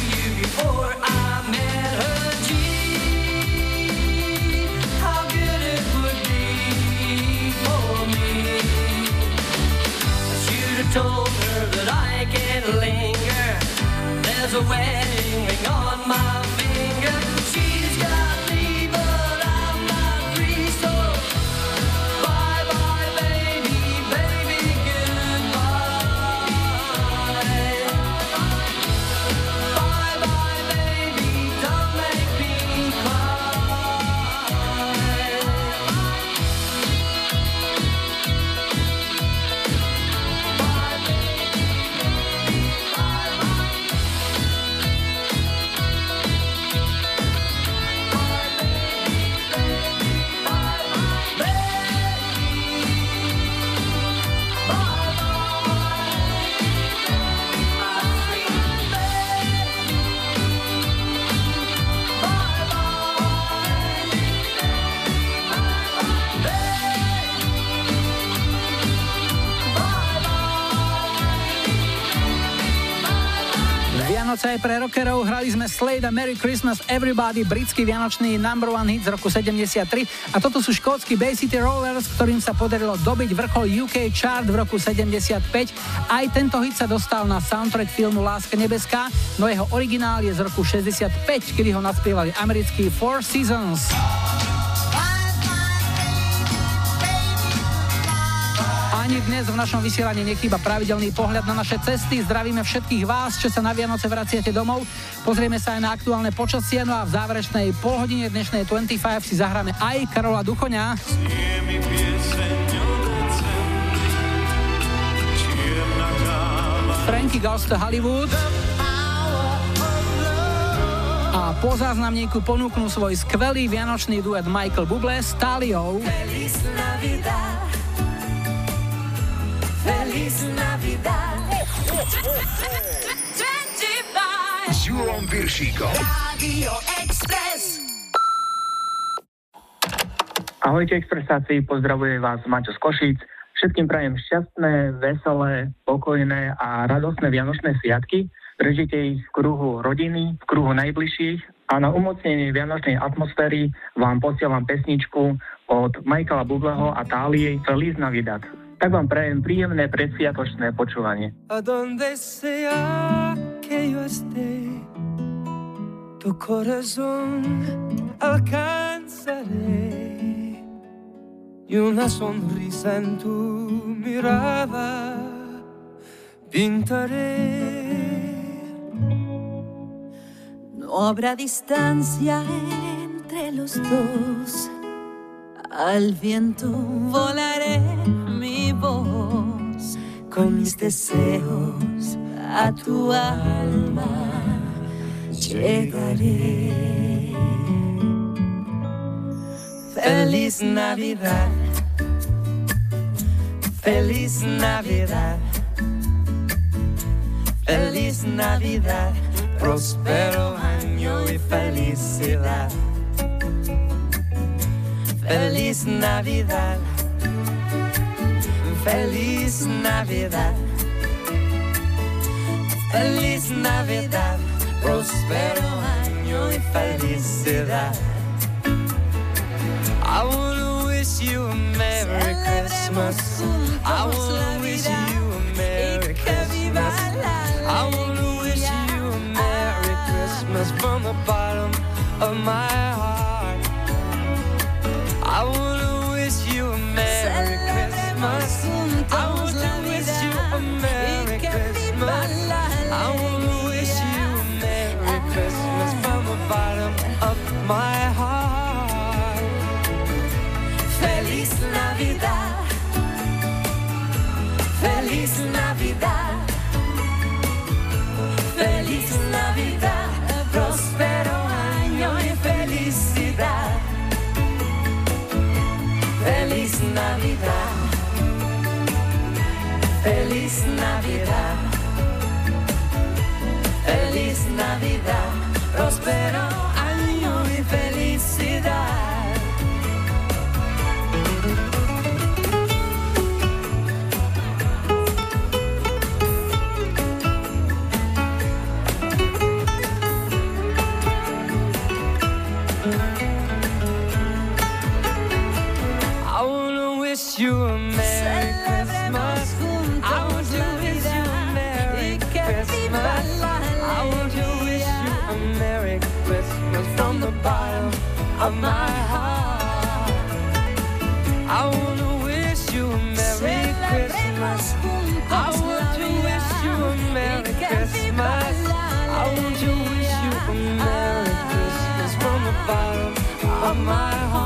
Slade a Merry Christmas Everybody, britský vianočný number one hit z roku 73 a toto sú škótsky Bay City Rollers, ktorým sa podarilo dobiť vrchol UK chart v roku 75. Aj tento hit sa dostal na soundtrack filmu Láska nebeská, no jeho originál je z roku 65, kedy ho naspievali americký Four Seasons. Ani dnes v našom vysielaní nechýba pravidelný pohľad na naše cesty. Zdravíme všetkých vás, čo sa na Vianoce vraciate domov. Pozrieme sa aj na aktuálne počasie, no a v záverečnej polhodine dnešnej 25 si zahráme aj Karola Duchoňa. Frankie Goes to Hollywood. A po záznamníku ponúknú svoj skvelý vianočný duet Michael Bublé s Taliou. Feliz Navidad. Feliz Navidad. S Julom Viršíkom. Radio Express. Ahojte expresáci, pozdravuje vás Maťo z Košic. Všetkým prajem šťastné, veselé, pokojné a radostné vianočné sviatky. Prežite ich v kruhu rodiny, v kruhu najbližších a na umocnenie vianočnej atmosféry vám posielam pesničku od Michaela Bubleho a Tálie Feliz Navidad. Tak vám prajem príjemné predsviatočné počúvanie. A donde sea que yo esté, tu corazón alcanzaré y una sonrisa en tu mirada pintaré. No habrá distancia entre los dos. Al viento volaré mi voz con mis deseos a tu alma llegaré. Feliz Navidad, feliz Navidad, Feliz Navidad, próspero año y felicidad. Feliz Navidad, feliz Navidad. Feliz Navidad, próspero año y felicidad. I wanna wish you a Merry Christmas. I wanna wish you a Merry Christmas. I wanna wish you a Merry Christmas from the bottom of my heart. Aún Navidad. Feliz Navidad. Próspero año y felicidad. Of my heart. I wanna wish you a Merry Christmas. I want to wish you a Merry Christmas. I want to wish you a Merry Christmas from the bottom of my heart.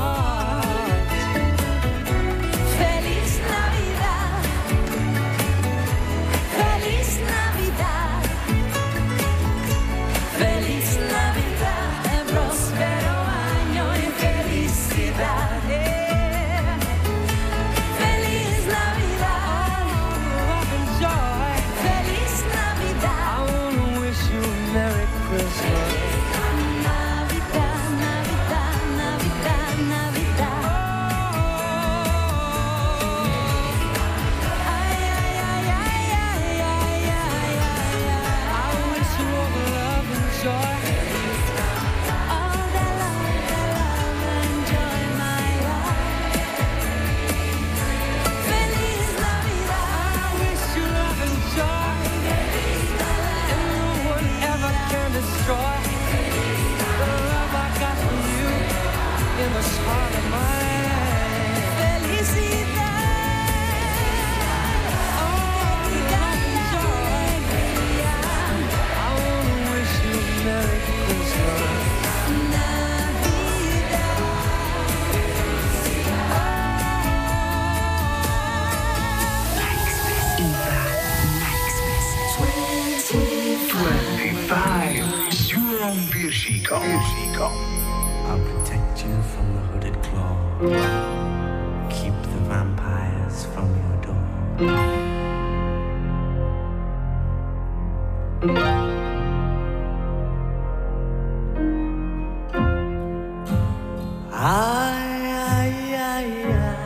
Piršíkom. I'll protect you from the hooded claw. Keep the vampires from your door. I, I, I, I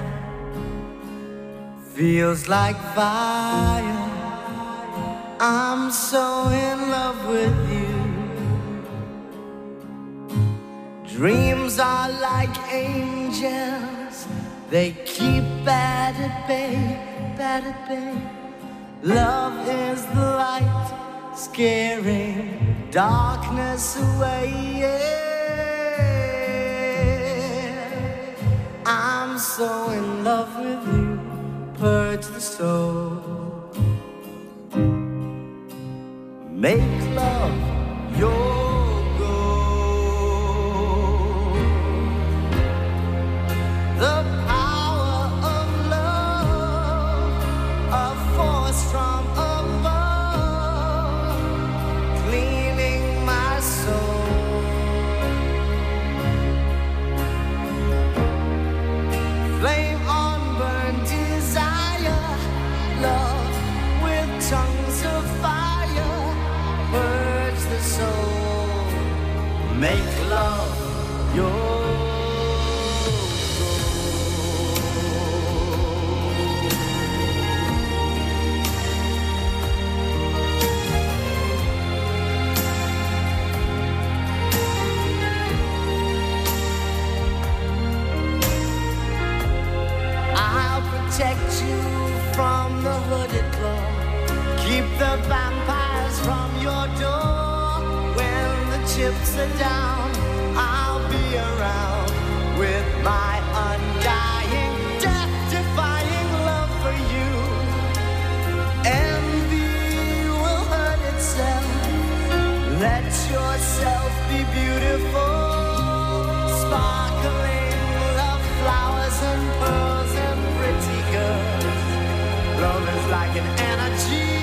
feels like fire. Are like angels, they keep at bay, at bay. Love is the light, scaring darkness away. Yeah. I'm so in love with you, purge the soul. Make love your the vampires from your door. When the chips are down, I'll be around with my undying, death defying love for you. Envy will hurt itself. Let yourself be beautiful, sparkling love flowers and pearls and pretty girls. Love is like an energy.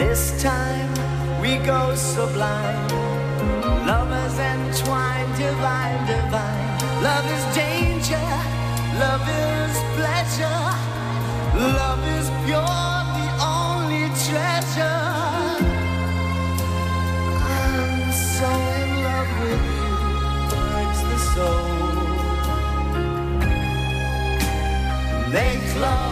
This time we go sublime. Lovers entwined, divine, divine. Love is danger, love is pleasure, love is pure, the only treasure. I'm so in love with you, hurts the soul. Make love.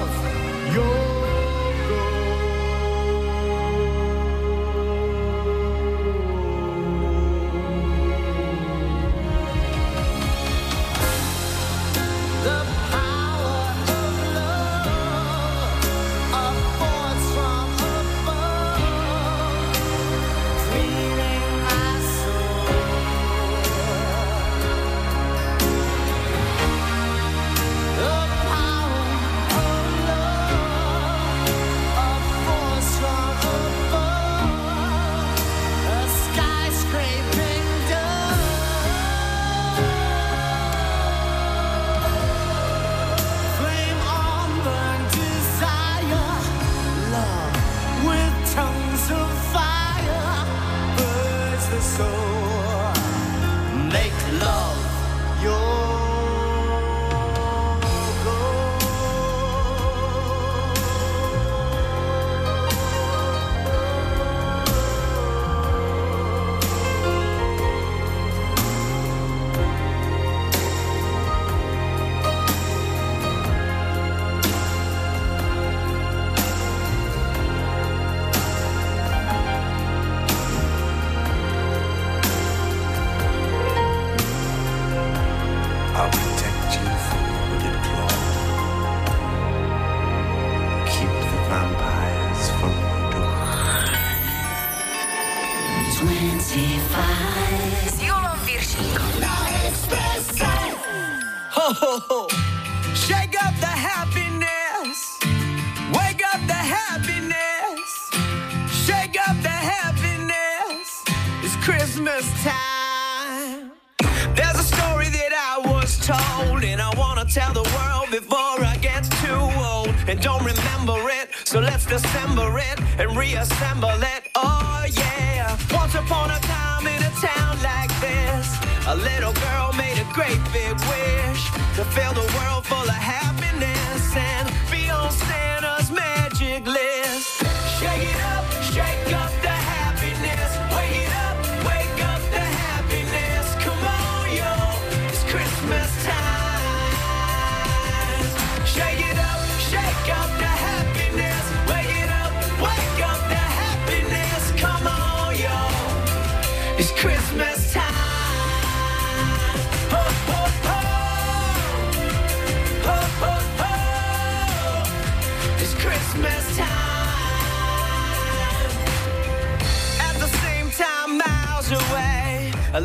assemble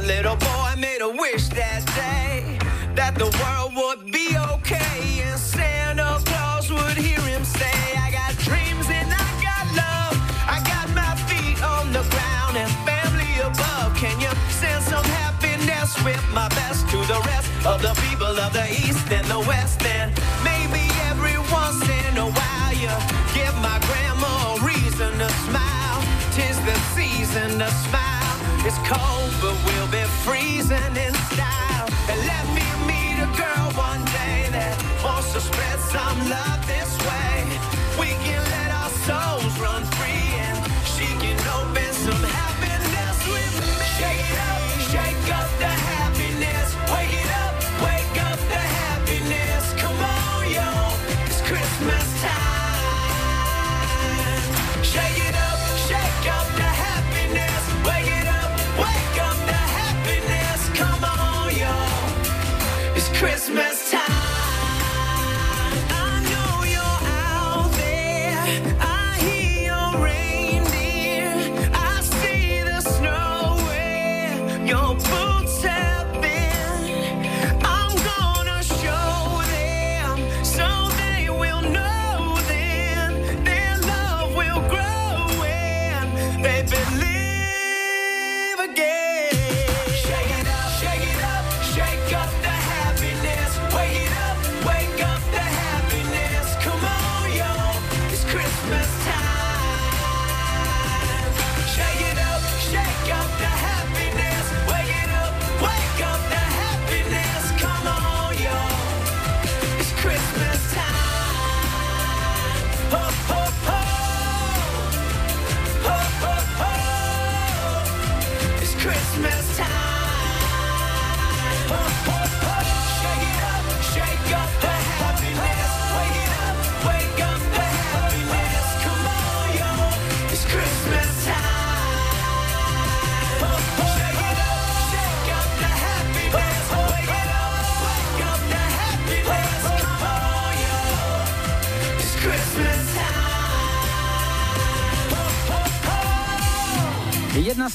little boy made a wish that day that the world would be okay and Santa Claus would hear him say, I got dreams and I got love. I got my feet on the ground and family above. Can you send some happiness with my best to the rest of the people of the East and the West? And maybe every once in a while you cold, but we'll be freezing in style. And let me meet a girl one day that wants to spread some love this way.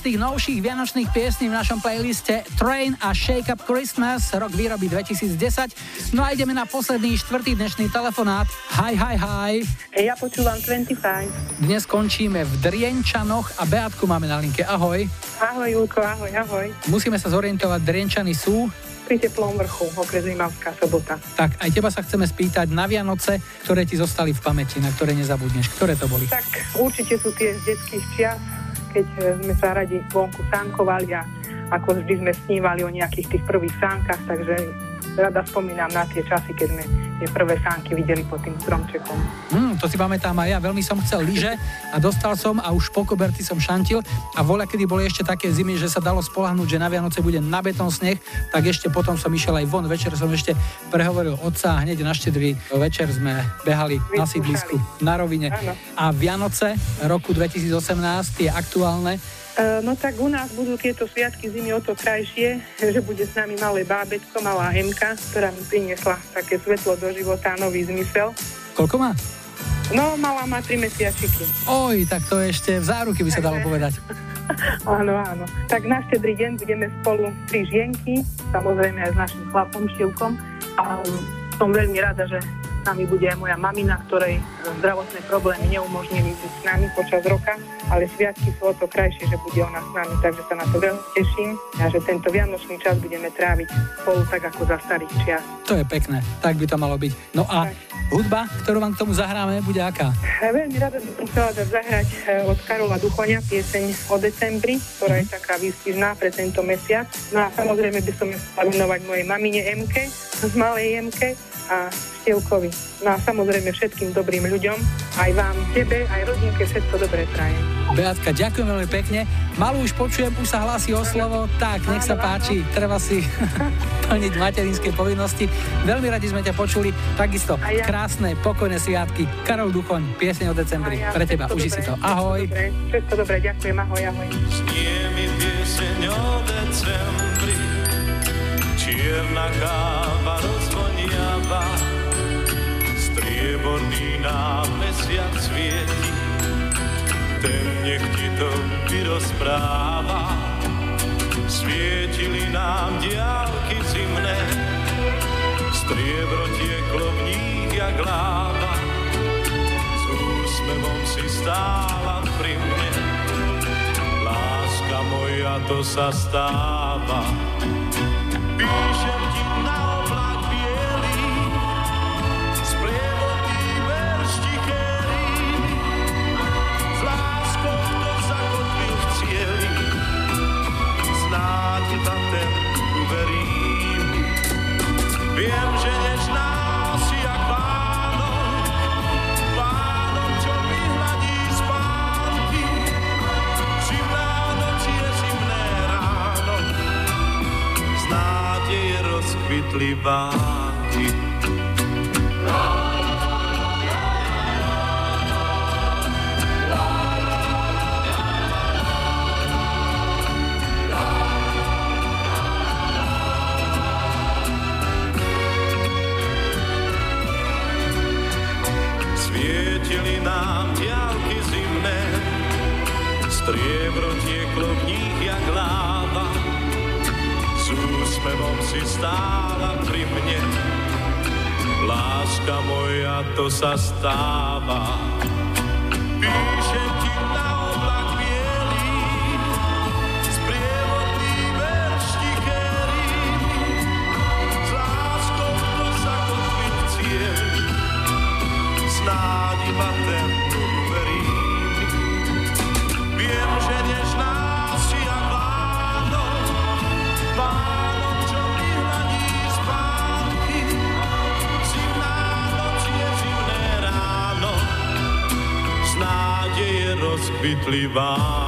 Z tých novších vianočných piesní v našom playliste Train a Shake Up Christmas, rok výroby 2010. No a ideme na posledný štvrtý dnešný telefonát. Hi, hi, hi. Ja počúvam 25. Dnes končíme v Drienčanoch a Beatku máme na linke. Ahoj. Ahoj, Julko, ahoj, ahoj. Musíme sa zorientovať, Drienčany sú Pri teplom vrchu, okres Rimavská sobota. tak aj teba sa chceme spýtať na Vianoce, ktoré ti zostali v pamäti, na ktoré nezabudneš. Ktoré to boli? Tak určite sú tie z detských čias, keď e, sme sa radi vonku sánkovali a ako vždy sme snívali o nejakých tých prvých sánkach, takže rada spomínam na tie časy, keď sme tie prvé sánky videli pod tým stromčekom. Hmm, to si pamätám aj ja, veľmi som chcel lyže a dostal som a už po koberci som šantil a voľa, kedy boli ešte také zimy, že sa dalo spolahnúť, že na Vianoce bude na betón sneh, tak ešte potom som išiel aj von, večer som ešte prehovoril otca a hneď na štedrý večer sme behali na sídlisku, na rovine. Áno. A Vianoce roku 2018, tie aktuálne, No tak u nás budú tieto sviatky zimy o to krajšie, že bude s nami malé bábetko, malá Emka, ktorá mi priniesla také svetlo do života nový zmysel. koľko má? No, malá má 3 mesiačiky. Oj, tak to ešte v záruky by sa dalo povedať. Áno, áno. Tak na štedrý deň budeme spolu tri žienky, samozrejme aj s našim chlapom Šilkom. A som veľmi rada, že s nami bude aj moja mamina, ktorej zdravotné problémy neumožnili byť s nami počas roka, ale sviatky sú o to krajšie, že bude ona s nami, takže sa na to veľmi teším a že tento vianočný čas budeme tráviť spolu tak ako za starých čias. To je pekné, tak by to malo byť. No a hudba, ktorú vám k tomu zahráme, bude aká? A Veľmi rada by som chcela zahrať e, od Karola Duchoňa pieseň o decembri, ktorá je taká výstižná pre tento mesiac. No a samozrejme by som ju venovať mojej mamine Emke, z malej Emke a Štievkovi. No a samozrejme všetkým dobrým ľuďom, aj vám, tebe, aj rodinke všetko dobré prajem. Beatka, ďakujem veľmi pekne. Malú už počujem, už sa hlási o slovo. Tak, nech sa páči, treba si plniť materinské povinnosti. Veľmi radi sme ťa počuli. Takisto ja. krásne, pokojné sviatky. Karol Duchoň, piesne o decembri. Ja, Pre teba, uži si to. Ahoj. Všetko dobré, všetko dobré, ďakujem, ahoj, ahoj. Znie mi pieseň o decembri, čierna káva dva. Strieborný nám mesiac svieti, ten nech ti to vyrozpráva. Svietili nám diálky zimné, striebro tieklo v nich jak láva. S úsmevom si stála pri mne, láska moja, to sa stáva. Píšem ti na Viem, že nežná si jak Vánok, Vánok, čo mi spánky. Zimná noc je zimné ráno, z nádeje rozkvitli vánky. Nám diálky zimné, striebro tieklo v nich jak láva. S úsmevom si stála pri mne, láska moja, to sa stáva. Píšem iba ten uverím. Viem, že nežná si jak Vánok, Vánok, čo mi hladí spánky. Zimná noc je zimné ráno, vánky.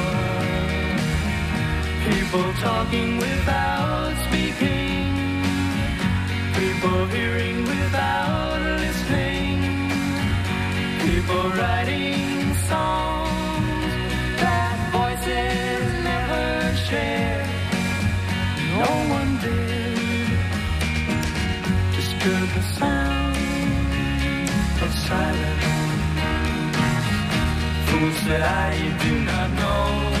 People talking without speaking. People hearing without listening. People writing songs that voices never share. No one did disturb the sound of silence. Fools that I do not know.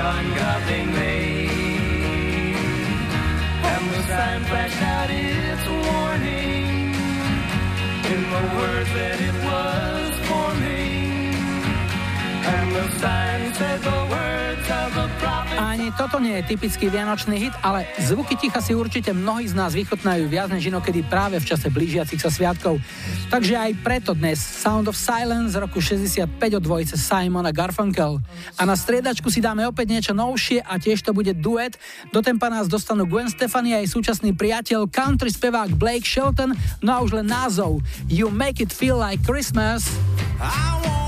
ungodly And the sign flashed out its warning. In the words that it was forming. And the sign said the words of a Ani toto nie je typický vianočný hit, ale zvuky ticha si určite mnohí z nás vychotnajú viac než inokedy práve v čase blížiacich sa sviatkov. Takže aj preto dnes Sound of Silence z roku 65 od dvojice Simon a Garfunkel. A na striedačku si dáme opäť niečo novšie a tiež to bude duet. Do tempa nás dostanú Gwen Stefani a jej súčasný priateľ country spevák Blake Shelton, no a už len názov You Make It Feel Like Christmas. I wanna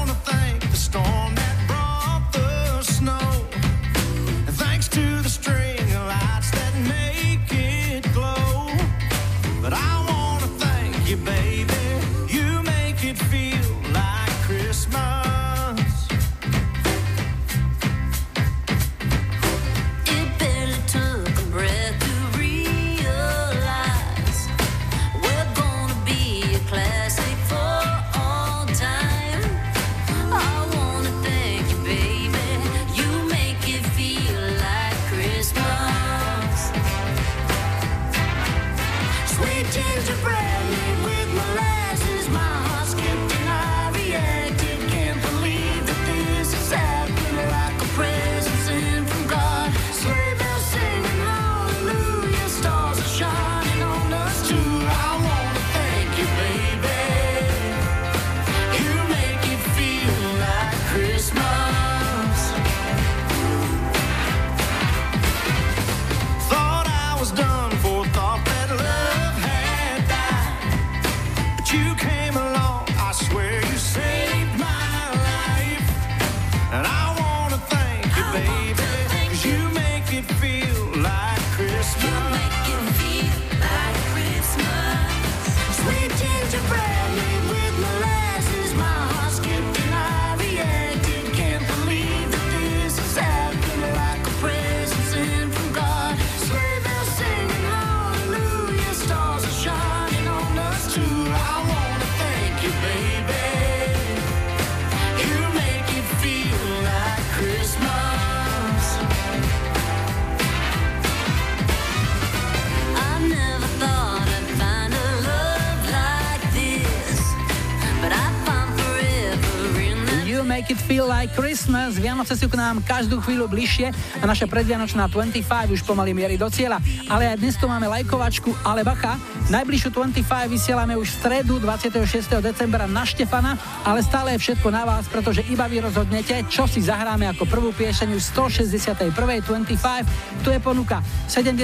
make it feel like Christmas. Vianoce sú k nám každú chvíľu bližšie a naša predvianočná 25 už pomaly mierí do cieľa. Ale aj dnes tu máme lajkovačku, ale bacha. Najbližšiu 25 vysielame už v stredu 26. decembra na Štefana, ale stále je všetko na vás, pretože iba vy rozhodnete, čo si zahráme ako prvú piešeň už 161. 25. Tu je ponuka 70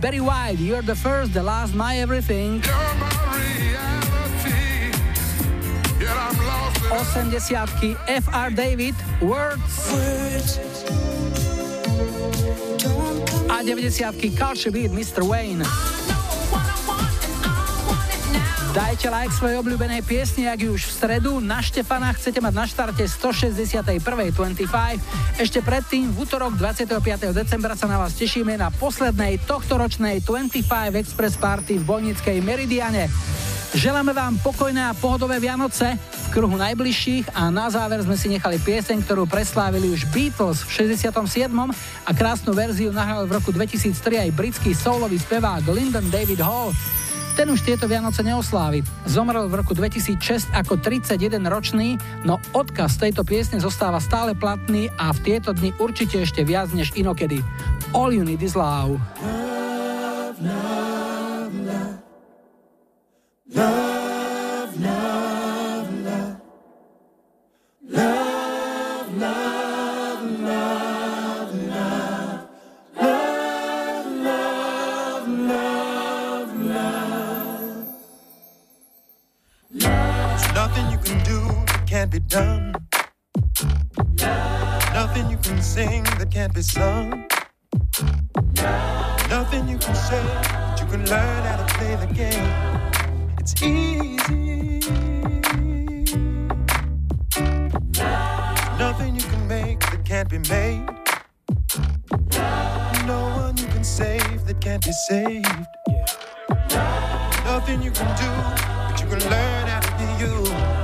Barry White, You're the first, the last, my everything. 80 FR David, Words. A 90 Culture Beat, Mr. Wayne. Dajte like svojej obľúbenej piesni, ak ju už v stredu na Štefana chcete mať na štarte 161. 25. Ešte predtým, v útorok 25. decembra sa na vás tešíme na poslednej tohtoročnej 25 Express Party v Bojnickej Meridiane. Želáme vám pokojné a pohodové Vianoce v kruhu najbližších a na záver sme si nechali pieseň, ktorú preslávili už Beatles v 67. a krásnu verziu nahral v roku 2003 aj britský soulový spevák Lyndon David Hall. Ten už tieto Vianoce neoslávi. Zomrel v roku 2006 ako 31 ročný, no odkaz tejto piesne zostáva stále platný a v tieto dni určite ešte viac než inokedy. All you need is love. Love, be done. Nothing you can sing that can't be sung. Love. Nothing you can say that you can learn how to play the game. It's easy. Nothing you can make that can't be made. No one you can save that can't be saved. Yeah. Nothing you can do, but you can learn how to be you.